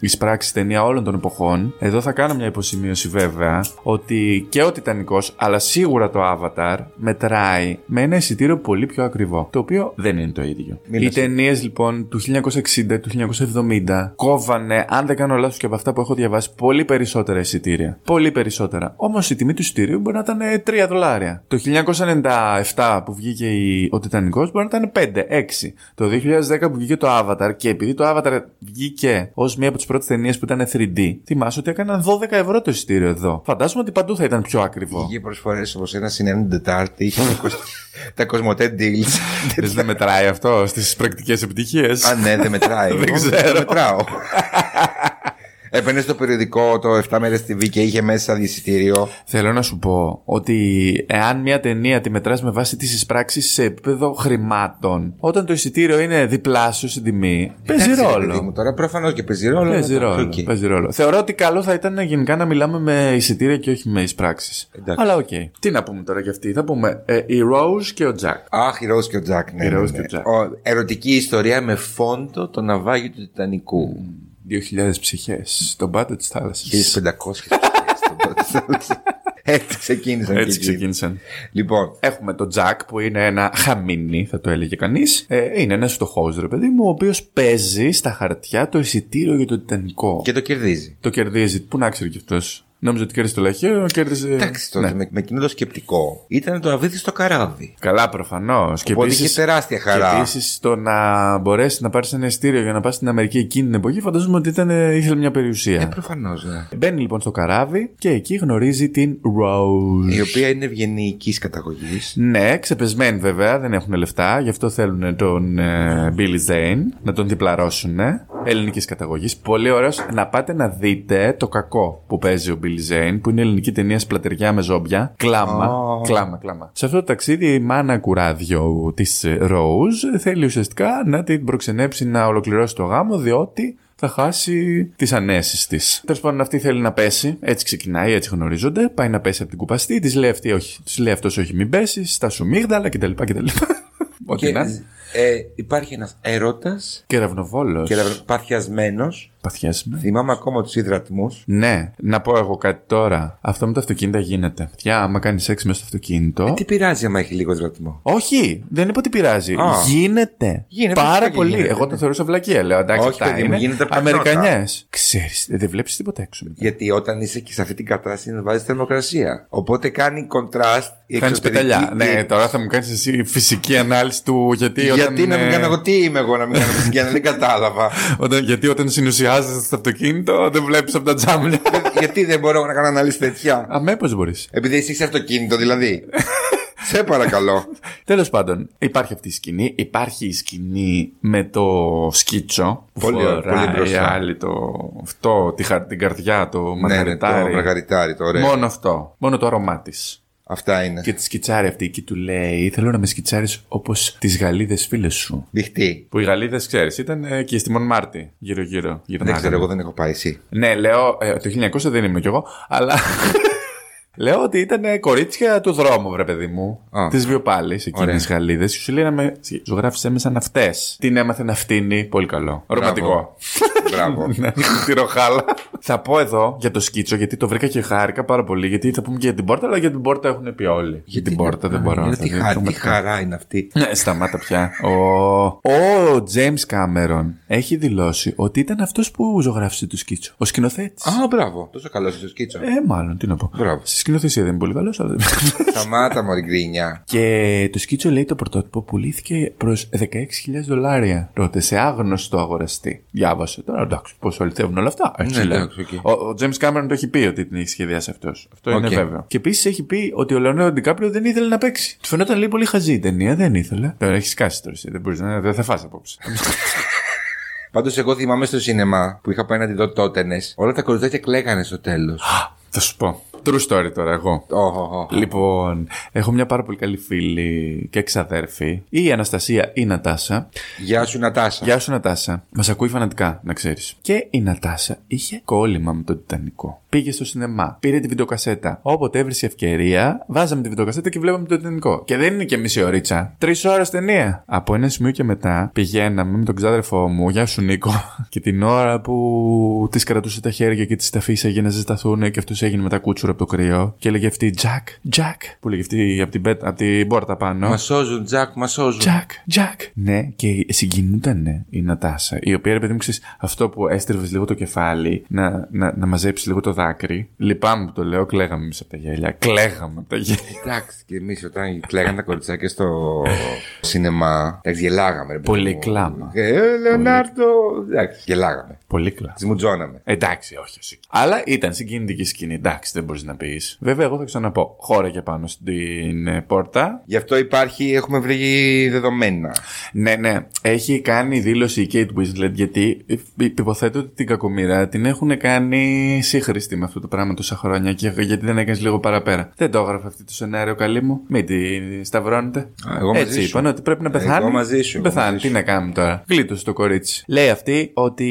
εισπράξη ταινία όλων των εποχών. Εποχών. Εδώ θα κάνω μια υποσημείωση βέβαια ότι και ο Τιτανικός, αλλά σίγουρα το Avatar μετράει με ένα εισιτήριο πολύ πιο ακριβό. Το οποίο δεν είναι το ίδιο. Μίλα Οι σου. ταινίες λοιπόν του 1960, του 1970 κόβανε, αν δεν κάνω λάθος και από αυτά που έχω διαβάσει, πολύ περισσότερα εισιτήρια. Πολύ περισσότερα. Όμως η τιμή του εισιτήριου μπορεί να ήταν 3 δολάρια. Το 1997 που βγήκε η- ο Τιτανικός μπορεί να ήταν 5, 6. Το 2010 που βγήκε το Avatar και επειδή το Avatar βγήκε ως μία από τις πρώτες ταινίες που ήταν 3D, θυμάσαι ότι έκαναν 12 ευρώ το εισιτήριο εδώ. Φαντάζομαι ότι παντού θα ήταν πιο ακριβό. Είχε προσφορέ όπω ένα συνένου την Τετάρτη, είχε τα κοσ- τα κοσμοτέ deals. Θες δεν μετράει αυτό στις πρακτικές επιτυχίες; Α, ναι, δεν μετράει. Δεν Εγώ ξέρω. Το μετράω. Έπαιρνες στο περιοδικό το 7 μέρες TV και είχε μέσα εισιτήριο. Θέλω να σου πω ότι εάν μια ταινία τη μετράς με βάση τις εισπράξεις σε επίπεδο χρημάτων, όταν το εισιτήριο είναι διπλάσιο στην τιμή, παίζει Εντάξει, ρε παιδί ρόλο. μου, Τώρα προφανώς και παίζει ρόλο. Παίζει μετά, ρόλο, οκ. παίζει ρόλο. Θεωρώ ότι καλό θα ήταν γενικά να μιλάμε με εισιτήρια και όχι με εισπράξεις. Εντάξει. Αλλά οκ. Τι να πούμε τώρα για αυτή. Θα πούμε ε, η Rose και ο Jack. Αχ, η Rose και ο Τζακ. Ναι, Η ναι, Rose ναι. και ο Jack. Ο- ερωτική ιστορία με φόντο το ναυάγιο του Τιτανικού. 2.000 ψυχές στον πάτο της θάλασσας. 1500 στον πρώτο θάλασσας. Έτσι ξεκίνησαν και Έτσι εκεί. ξεκίνησαν. Λοιπόν, Έχουμε τον Τζακ που είναι ένα χαμίνι, θα το έλεγε κανείς. Ε, είναι ένας φτωχός ρε παιδί μου, ο οποίος παίζει στα χαρτιά το εισιτήριο για το Τιτανικό. και το κερδίζει. Το κερδίζει. Πού να ξέρει κι αυτός. Νόμιζα ότι κέρδισε το λαχείο, κέρδισε. Εντάξει, τότε Ναι. με, με εκείνο το σκεπτικό ήταν το αβίδι στο καράβι. Καλά, προφανώς. Και Οπότε επίση. είχε τεράστια χαρά. Και επίσης το να μπορέσεις να πάρεις ένα ειστήριο για να πας στην Αμερική εκείνη την εποχή, φαντάζομαι ότι ήταν, ε, ήθελε μια περιουσία. Ε, προφανώς, ναι. Μπαίνει λοιπόν στο καράβι και εκεί γνωρίζει την Rose. Η οποία είναι ευγενικής καταγωγής. Ναι, ξεπεσμένοι βέβαια, δεν έχουν λεφτά, γι' αυτό θέλουν τον ε, Billy Zane να τον διπλαρώσουν. Ελληνικής καταγωγής. Πολύ ωραίος να πάτε να δείτε το κακό που παίζει ο Billy Zane, που είναι ελληνική ταινία σπλατεριά με ζόμπια. Κλάμα, Α. κλάμα, κλάμα. Σε αυτό το ταξίδι η μάνα κουράδιο της Rose θέλει ουσιαστικά να την προξενέψει να ολοκληρώσει το γάμο, διότι θα χάσει τις ανέσεις της. Τέλος πάντων, αυτή θέλει να πέσει. Έτσι ξεκινάει, έτσι γνωρίζονται. Πάει να πέσει από την κουπαστή. Της λέει, αυτή, όχι, της λέει αυτός, όχι, μην πέσεις. Στα σου μίγδαλα κτλ. κτλ. Ό,τι Και να είναι. ε, υπάρχει ένας έρωτας Κεραυνοβόλο. και παθιασμένος. Παθιάσουμε. Θυμάμαι ακόμα τους υδρατμούς. Ναι, να πω εγώ κάτι τώρα. Αυτό με τα αυτοκίνητα γίνεται. Πια, άμα κάνεις σεξ μέσα στο αυτοκίνητο. Τι πειράζει άμα έχει λίγο υδρατμό; Όχι, δεν είπα ότι πειράζει. Α. Γίνεται. Γίνεται, Πάρα φυσικά και πολύ. γίνεται, Εγώ ναι. το θεωρούσα βλακία. Λέω εντάξει, Όχι, αυτά παιδί μου, είναι γίνεται από τα πρώτα. Αμερικανιές. Ξέρεις, δεν βλέπεις τίποτα έξω. μετά. Γιατί όταν είσαι και σε αυτή την κατάσταση να βάζεις θερμοκρασία. Οπότε κάνει κοντράστ η Κάνεις εξωτερική πεταλιά. και- Ναι, τώρα θα μου κάνεις εσύ φυσική ανάλυση του γιατί. Γιατί όταν, να μην ε, κάνω εγώ, τι είμαι εγώ να μην κάνω φυσική ανάλυση, δεν κατάλαβα. Όταν, γιατί όταν συνουσιάζεσαι στο αυτοκίνητο δεν βλέπεις από τα τζάμια. Γιατί δεν μπορώ να κάνω ανάλυση τέτοια; Αμέ, πώς μπορείς. Επειδή εσύ είσαι αυτοκίνητο δηλαδή. Σε παρακαλώ. Τέλος πάντων, υπάρχει αυτή η σκηνή. Υπάρχει η σκηνή με το σκίτσο. Που Πολύ- φοράει πολύ μπροστά. η άλλη το. Αυτό, τη, χα- την καρδιά, το ναι, ναι, το μαργαριτάρι. μαργαριτάρι, το ωραίο. Μόνο αυτό. Μόνο το αρώμά της. Αυτά είναι. Και τη σκιτσάρει αυτή και του λέει: Θέλω να με σκιτσάρεις όπως τις γαλίδε φίλες σου. Μπιχτή. Που οι γαλίδε, ξέρεις, ήταν ε, και στη Μονμάρτη. Γύρω-γύρω. Δεν ξέρω, εγώ δεν έχω πάει εσύ. Ναι, λέω. Ε, το 1900 δεν είμαι κι εγώ, αλλά. Λέω ότι ήταν κορίτσια του δρόμου, βρε παιδί μου. Α. Της βιοπάλης, εκείνε Ωραία. τι γαλίδε. Και σου λέει να με. Ζωγράφησε με σαν αυτέ. Την έμαθε να φτύνει. Πολύ καλό. Ρομαντικό. Μπράβο. Ναι, τη ροχάλα. θα πω εδώ για το σκίτσο, γιατί το βρήκα και χάρηκα πάρα πολύ. Γιατί θα πούμε και για την πόρτα, αλλά για την πόρτα έχουν πει όλοι. Για την πόρτα δεν μπορώ. Γιατί δηλαδή, χα- τι πραγματικά. χαρά είναι αυτή. Ναι, σταμάτα πια. Ο, ο James Cameron έχει δηλώσει ότι ήταν αυτός που ζωγράφισε το σκίτσο. Ο σκηνοθέτης. Α, μπράβο. Τόσο καλός είσαι το σκίτσο. Ε, μάλλον, τι να πω. Μπράβο. Στη σκηνοθεσία δεν είναι πολύ καλός, αλλά. Σταμάτα μωρή γκρίνια. και το σκίτσο λέει το πρωτότυπο πουλήθηκε προς 16.000 δολάρια τότε σε άγνωστο αγοραστή. Διάβασε τώρα, εντάξει, πώς αληθεύουν όλα αυτά. Έτσι Ναι, λέει. εντάξει, οκ. ο, ο James Cameron το έχει πει ότι την έχει σχεδιάσει αυτός. Αυτό είναι Οκ. βέβαιο. Και επίσης έχει πει ότι ο Λεονάρντο Ντικάπριο δεν ήθελε να παίξει. Του φαινόταν λέει πολύ χαζή η ταινία, δεν ήθελε. Τώρα έχεις σκάσει τώρα εσύ, δεν μπορείς να. Δεν θα φας απόψε. Πάντως, εγώ θυμάμαι στο σινεμά που είχα πάει να τη δω τότε. Όλα τα κοριτσάκια κλαίγανε στο τέλος. θα σου πω. True story τώρα, εγώ. Λοιπόν, έχω μια πάρα πολύ καλή φίλη και εξαδέρφη. Η Αναστασία ή η Νατάσα. Γεια σου, Νατάσα. Γεια σου, Νατάσα. Μας ακούει φανατικά, να ξέρεις. Και η Νατάσα είχε κόλλημα με το Τιτανικό. Πήγε στο σινεμά. Πήρε τη βιντεοκασέτα. Όποτε έβρισε ευκαιρία, βάζαμε τη βιντεοκασέτα και βλέπαμε το ταινικό. Και δεν είναι και μισή ωρίτσα. Τρεις ώρες ταινία. Από ένα σημείο και μετά πηγαίναμε με τον ξάδερφό μου, Γεια σου Νίκο, και την ώρα που της κρατούσε τα χέρια και της τα αφήσαγε να ζεσταθούν και αυτός έγινε μετά κούτσουρο από το κρύο. Και έλεγε αυτή Τζακ, Τζακ. Που λέγε αυτή από την, πέτα- από την πόρτα πάνω. Μα σώζουν, Τζακ, μα σώζουν. Τζακ, Τζακ. Ναι, και συγκινούταν η Νατάσα, η οποία ρε παιδί μου ξέρεις, αυτό που έστριβες λίγο το κεφάλι, να, να, να μαζέψεις λίγο το δάκρυ. Λυπάμαι που το λέω, κλαίγαμε εμεί από τα γέλια. Κλαίγαμε από τα γέλια. Εντάξει, και εμεί όταν κλαίγανε τα κοριτσάκια στο σινεμά. Εντάξει, γελάγαμε. Ρε, παιδί Πολύ μου. κλάμα. Ε, Λεωνάρντο. Εντάξει, γελάγαμε. Πολύ κλα. Τι μουτζώναμε. Εντάξει, όχι εσύ. Αλλά ήταν συγκινητική σκηνή. Εντάξει, δεν μπορεί να πει. Βέβαια, εγώ θα ξαναπώ. Χώραγε πάνω στην ε, πόρτα. Γι' αυτό υπάρχει, έχουμε βρει δεδομένα. Ναι, ναι. Έχει κάνει δήλωση η Kate Winslet γιατί ε, υποθέτω ότι την κακομοίρα την έχουν κάνει σύγχρηστη με αυτό το πράγμα τόσα χρόνια και γιατί δεν έκανες λίγο παραπέρα. Δεν το έγραφε αυτό το σενάριο, καλή μου. Μην τη σταυρώνετε. Α, εγώ μαζί Έτσι σου. είπαν ότι πρέπει να πεθάνει. Εγώ μαζί σου, εγώ Πεθάνει. μαζί Τι σου. να κάνουμε τώρα. Γλίτωσε το κορίτσι. Λέει αυτή ότι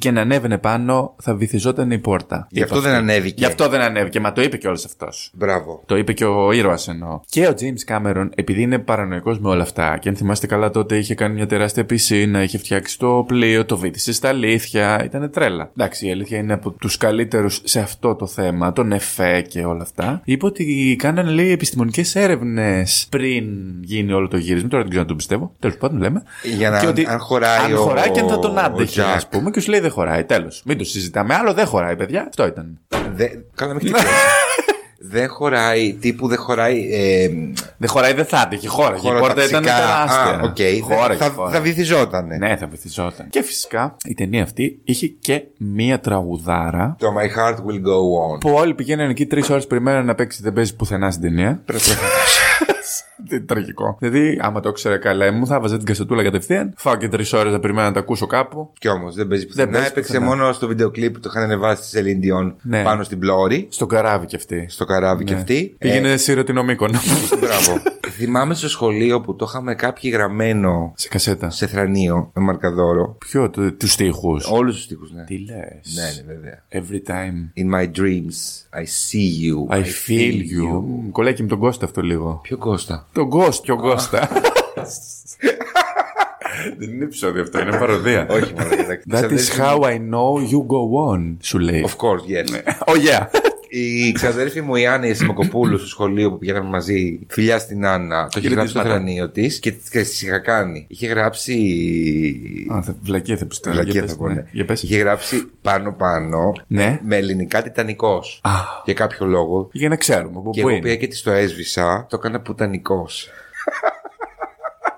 και να ανέβαινε πάνω θα βυθιζόταν η πόρτα. Γι' Είπε αυτό δεν αυτή. ανέβηκε. Γι' αυτό δεν ανέβηκε. Μα το είπε κιόλας αυτός. Μπράβο. Το είπε και ο ήρωας εννοώ. Και ο James Cameron, επειδή είναι παρανοϊκός με όλα αυτά, και αν θυμάστε καλά τότε είχε κάνει μια τεράστια πισίνα, είχε φτιάξει το πλοίο, το βύθισε στα αλήθεια. Ήταν τρέλα. Εντάξει, η αλήθεια είναι από τους καλύτερους σε αυτό το θέμα, τον εφέ και όλα αυτά. Είπε ότι κάνανε λέει επιστημονικές έρευνες πριν γίνει όλο το γύρισμα. Τώρα δεν ξέρω αν το πιστεύω. Τέλος πάντων λέμε. Για να- Και ότι αν χωράει αν ο- χωράει και αν θα τον ο άντεχε, Jack. ας πούμε. Και σου λέει δεν χωράει. Τέλος. Μην το συζητάμε. Άλλο δεν χωράει, παιδιά. Αυτό ήταν. Δε... Καλά, μην χτυπήσει. δεν χωράει, τύπου δεν χωράει. Ε, Δεν χωράει, δεν θα άντεχε. Χώραγε. Η πόρτα ήταν χωροταξικά. τεράστια. Α, οκ. Δεν- Χώραγε, θα, χώραγε. θα βυθιζότανε. Ναι, θα βυθιζόταν. Και φυσικά η ταινία αυτή είχε και μία τραγουδάρα Το My Heart Will Go On. που όλοι πηγαίνανε εκεί τρεις ώρες περιμέναν να παίξει δεν παίζει πουθενά στην ταινία. Τι τραγικό. Δηλαδή, άμα το ήξερα καλά, μου θα βάζα την κασετούλα κατευθείαν. Φάω και τρεις ώρες να περιμένω να τα ακούσω κάπου. Κι όμως δεν παίζει πουθενά. παίζει Έπαιξε πουθενά. μόνο στο βίντεο κλιπ που το είχαν ανεβάσει στη Celine Dion Ναι. πάνω στην πλώρη. Στο καράβι κι αυτή. Στο καράβι και Ναι. αυτή. Πήγαινε σύρο την ομίκονο. Ε, μπράβο. Θυμάμαι στο σχολείο που το είχαμε κάποιοι γραμμένο Σε κασέτα. σε θρανίο με μαρκαδόρο. Ποιο, τους τείχου. Όλους τους τοίχου, ναι. Τι λες. Ναι, ναι, βέβαια. Every time In my dreams, I see you. I feel you. Κολλάει και με τον Κώστα αυτό λίγο. Ποιο Κώστα; Τον Ghost, ποιο Κώστα. Δεν είναι επεισόδιο αυτό, είναι παροδία. Όχι, μόνο εντάξει. That is how I know you go on, σου λέει. Of course, yes. Oh yeah. Η ξαδέρφη μου η Άννα η Σιμακοπούλου στο σχολείο που πηγαίναμε μαζί, φιλιά στην Άννα, το είχε γράψει στο Χαιρετίσματα. θρανίο της και τη είχα κάνει. Είχε γράψει. Α, θα- Βλακία θα πιστεύω. Βλακία Για θα πες, πω, ναι. ναι. Για πες. Είχε γράψει πάνω-πάνω Ναι. με ελληνικά τιτανικός. Α. Για κάποιο λόγο. Για να ξέρουμε από Και πού εγώ πήγα είναι. και της το έσβησα, το έκανα πουτανικός.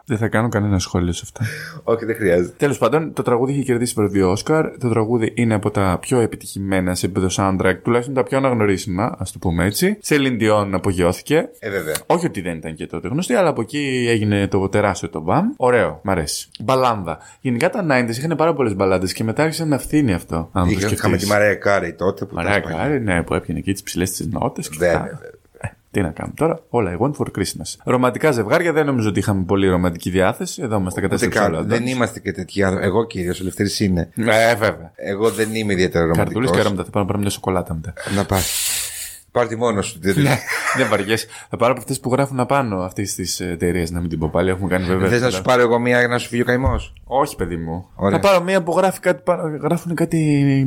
Δεν θα κάνω κανένα σχόλιο σε αυτά. Όχι, δεν χρειάζεται. Τέλος πάντων, το τραγούδι είχε κερδίσει βραβείο Όσκαρ. Το τραγούδι είναι από τα πιο επιτυχημένα σε επίπεδο soundtrack, τουλάχιστον τα πιο αναγνωρίσιμα, ας το πούμε έτσι. Σε Dion απογειώθηκε. Ε, βέβαια. Όχι ότι δεν ήταν και τότε γνωστή, αλλά από εκεί έγινε το τεράστιο το μπαμ. Ωραίο, μ' αρέσει. Μπαλάνδα. Γενικά τα 90s είχαν πάρα πολλές μπαλάντες και μετά άρχισε να φθίνει αυτό. Αν το Είχα- Είχαμε σκεφτείς. τη Μαρέα Κάρη τότε που Μαρέα τα σπάγε. Κάρη, ναι, που έπιανε εκεί τις ψηλές της νότες. Βέβαια, βέβαια. Τι να κάνουμε τώρα, όλα I want for Christmas. Ρομαντικά ζευγάρια δεν νομίζω ότι είχαμε πολύ ρομαντική διάθεση. Εδώ είμαστε κατά Ούτε σε καν. Δεν είμαστε και τέτοιοι άνθρωποι. Εγώ κυρίως, ο Λευτέρη είναι. Ε, βέβαια. Εγώ δεν είμαι ιδιαίτερα Καρτούλε ρομαντικό. και αρώματα. Θα πάρω να πάρω μια σοκολάτα μετά. Να πας. Πάρ τη μόνος σου. Δεν δεν βαριέσαι. Θα πάρω από αυτές που γράφουν απάνω αυτή τη εταιρεία, να μην την πω πάλι. Έχουμε κάνει βέβαια. θες να σου πάρω εγώ μία για να σου φύγει ο καημός; Όχι, παιδί μου. Ωραία. Θα πάρω μία που γράφει κάτι, πάνω- γράφουν κάτι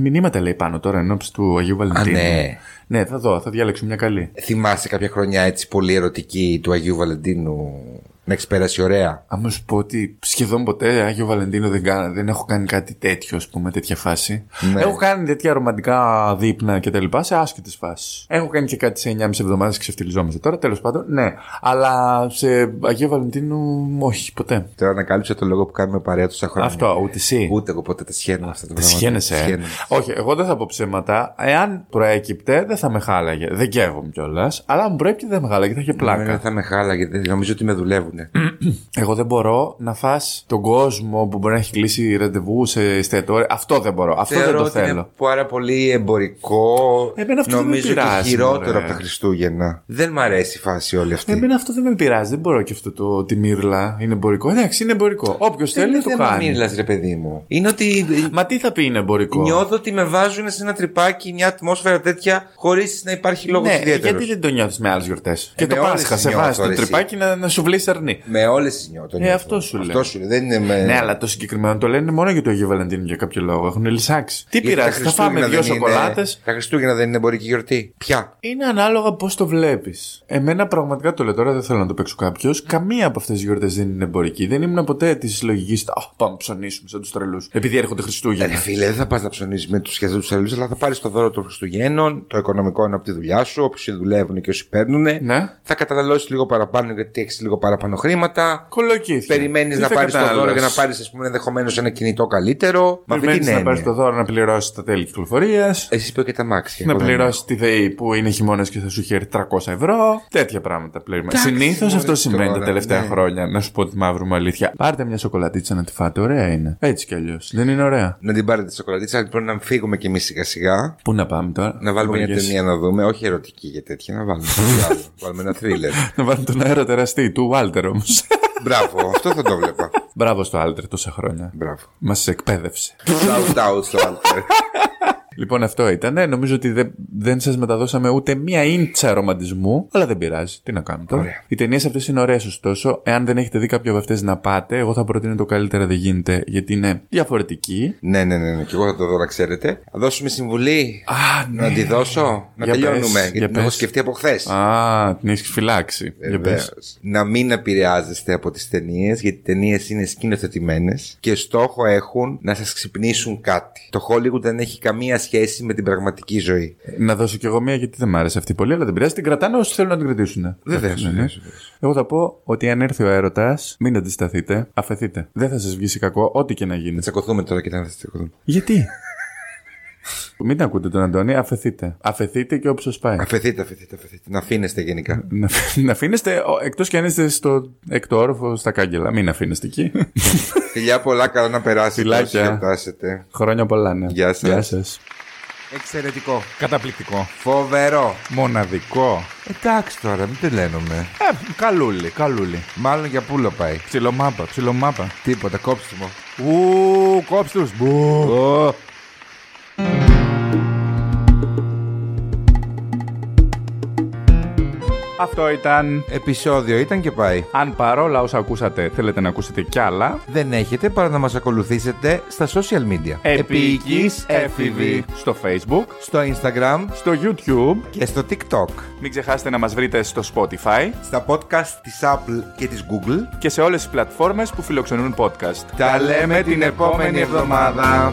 μηνύματα λέει πάνω τώρα εν ώψη του Αγίου Βαλεντίνου. ναι. Ναι, θα δω, θα διάλεξω μια καλή. Θυμάσαι κάποια χρονιά έτσι πολύ ερωτική του Αγίου Βαλεντίνου να έχει πέρασει ωραία. Άμα σου πω ότι σχεδόν ποτέ Άγιο Βαλεντίνο δεν, κάνα, δεν έχω κάνει κάτι τέτοιο, ας πούμε, τέτοια φάση. Ναι. Έχω κάνει τέτοια ρομαντικά δείπνα και τα λοιπά σε άσχετε φάσεις. Έχω κάνει και κάτι σε 9,5 εβδομάδε ξεφτυλιζόμαστε τώρα, τέλος πάντων. Ναι. Αλλά σε Αγίο Βαλεντίνου, όχι, ποτέ. Τώρα ανακάλυψα το λόγο που κάνουμε παρέα τόσα χρόνια. Αυτό, ούτε εσύ. Ούτε εγώ ποτέ τα σχένω αυτά τα Τα πράγματα. σχένεσαι. Τα ε; σχαίνομαι. Όχι, εγώ δεν θα πω ψέματα. Εάν προέκυπτε, δεν θα με χάλαγε. Δεν καίγομαι κιόλας. Αλλά αν προέκυπτε, δεν με χάλαγε, θα είχε Δεν πλάκα. θα με χάλαγε. δεν- Νομίζω ότι με δουλεύουν. Θέλουν. Εγώ δεν μπορώ να φας τον κόσμο που μπορεί να έχει κλείσει ραντεβού σε εστιατόρια. Αυτό δεν μπορώ. Αυτό δεν Θεωρώ το ότι είναι θέλω. πάρα πολύ εμπορικό. Εμένα αυτό δεν με Νομίζω πειράζει, και χειρότερο μωρέ. από τα Χριστούγεννα. Δεν μ' αρέσει η φάση όλη αυτή. Εμένα αυτό δεν με πειράζει. Δεν μπορώ και αυτό το τη μύρλα είναι εμπορικό. Εντάξει, είναι εμπορικό. Όποιος Δεν θέλει είναι το θέμα κάνει. μύρλας, ρε παιδί μου. Είναι ότι Μα τι θα πει είναι εμπορικό; νιώθω ότι με βάζουν σε ένα τρυπάκι, μια ατμόσφαιρα τέτοια, χωρίς να υπάρχει λόγος ναι, ιδιαίτερος. γιατί δεν το νιώθεις με άλλες γιορτές; Και με το όλες Πάσχα τις σε νιώθω, βάζεις το ρε, εσύ. τρυπάκι να, να σου βλέπει αρνή. Με όλες τις νιώθω. Ε, αυτό σου λέω. Αυτό σου λέω. Δεν είναι με. Ναι, αλλά το συγκεκριμένο το λένε μόνο για το Αγίου Βαλεντίνου για κάποιο λόγο. Έχουν λυσάξει. Τι Γιατί τα πειράζει, θα φάμε Χριστούγεννα δύο δεν είναι- σοκολάτες. Τα Χριστούγεννα δεν είναι εμπορική γιορτή. Ποια; Είναι ανάλογα πώς το βλέπεις. Εμένα πραγματικά το λέω τώρα, δεν θέλω να το παίξω κάποιος. Καμία από αυτές τις γιορτές δεν είναι εμπορική. Δεν ήμουν ποτέ της λογικής. Α, πάμε να ψωνίσουμε σαν τους τρελούς. Επειδή έρχονται Ε, Χριστούγεννα. Ρε φίλε, δεν θα πας να ψωνίσει με τους και τους αλλού, αλλά θα πάρεις το δώρο των Χριστουγέννων, το οικονομικό είναι από τη δουλειά σου, όποιοι δουλεύουν και όσοι παίρνουν. Ναι. Θα καταναλώσεις λίγο παραπάνω γιατί έχεις λίγο παραπάνω χρήματα. Κολοκύθια. Περιμένεις Τι να θα πάρεις το δώρο για να καταναλώσεις; πάρεις, ας πούμε, ενδεχομένως ένα κινητό καλύτερο. Με αυτή την Περιμένεις να πάρεις έννοια. το δώρο να πληρώσεις τα τέλη κυκλοφορίας. Εσύ είπε και τα μάξια. Να εγώ δεν πληρώσεις τη ΔΕΗ που είναι χειμώνας και θα σου χέρει 300 ευρώ. Τέτοια πράγματα πλέον. Εντάξει, Συνήθως μωρέ, αυτό συμβαίνει τα τώρα, τελευταία ναι. χρόνια. Να σου πω τη μαύρη μου αλήθεια. Πάρτε μια σοκολατίτσα να τη φάτε. Ωραία είναι. Έτσι κι αλλιώς. Δεν είναι ωραία. Να την πάρετε τη σοκολατίτσα, λοιπόν να φύγουμε κι εμείς σιγά σιγά. Πού να πάμε τώρα; Να βάλουμε μια Βαριέσαι. ταινία να δούμε, όχι ερωτική και τέτοια, να βάλουμε. κάτι άλλο. βάλουμε ένα θρίλερ. Να βάλουμε τον αεροτεραστή του Βάλτερ όμως. Μπράβο, αυτό θα το βλέπα. Μπράβο στο Άλτερ τόσα χρόνια. Μπράβο. Μας εκπαίδευσε. Shout out στο Alter. Λοιπόν, αυτό ήταν. Νομίζω ότι δεν, δεν σας μεταδώσαμε ούτε μία ίντσα ρομαντισμού, αλλά δεν πειράζει. Τι να κάνουμε τώρα. Ωραία. Οι ταινίες αυτές είναι ωραίες, ωστόσο. Εάν δεν έχετε δει κάποια από αυτές να πάτε, εγώ θα προτείνω το καλύτερα δεν γίνεται, γιατί είναι διαφορετική. ναι, ναι, ναι, ναι, και εγώ θα το δω να ξέρετε. Θα δώσουμε συμβουλή. Α, ναι. Να τη δώσω. Να Για τελειώνουμε. πες, γιατί για την έχω πες. σκεφτεί από χθες. Α, την έχεις φυλάξει. Για πες. Βεβαίως. Να μην επηρεάζεστε από τις ταινίες, γιατί οι ταινίες είναι σκηνοθετημένες και στόχο έχουν να σας ξυπνήσουν κάτι. Το Hollywood δεν έχει καμία σχέση με την πραγματική ζωή. Να δώσω κι εγώ μία γιατί δεν μ' άρεσε αυτή πολύ, αλλά δεν πειράζει. Την κρατάνε όσοι θέλουν να την κρατήσουν. Βεβαίως, Ναι, ναι. βεβαίως, βεβαίως. Εγώ θα πω ότι αν έρθει ο έρωτας, μην αντισταθείτε, αφαιθείτε. Δεν θα σας βγει κακό, ό,τι και να γίνει. Να τσακωθούμε τώρα και να τσακωθούμε. Γιατί; Μην ακούτε τον Αντώνη, αφαιθείτε. Αφαιθείτε και όποιος πάει. Αφαιθείτε, αφαιθείτε, αφαιθείτε. Να αφήνεστε γενικά. Να, να αφήνεστε, εκτός κι αν είστε στο έκτο όροφο στα κάγκελα. Μην αφήνεστε εκεί. Φιλιά πολλά, καλά να περάσετε. Φιλάκια. όσοι γιορτάσετε. Χρόνια πολλά, ναι. Γεια σας. Γεια σας. Εξαιρετικό. Καταπληκτικό. Φοβερό. Μοναδικό. Εντάξει τώρα, μην τελένουμε. Ε, καλούλι, καλούλι. Μάλλον για πούλο πάει. Ψιλομάπα, ψιλομάπα. Τίποτα, κόψιμο. Ου, κόψτε τους. Μπου. Ω. Αυτό ήταν. Επισόδιο ήταν και πάει. Αν παρόλα όσα ακούσατε θέλετε να ακούσετε κι άλλα, Δεν έχετε παρά να μας ακολουθήσετε στα social media. Επίκης Έφηβη στο Facebook, Στο Instagram στο YouTube. και στο TikTok. Μην ξεχάσετε να μας βρείτε στο Spotify Στα podcast της Apple και της Google. και σε όλες τις πλατφόρμες που φιλοξενούν podcast. Τα λέμε την επόμενη εβδομάδα.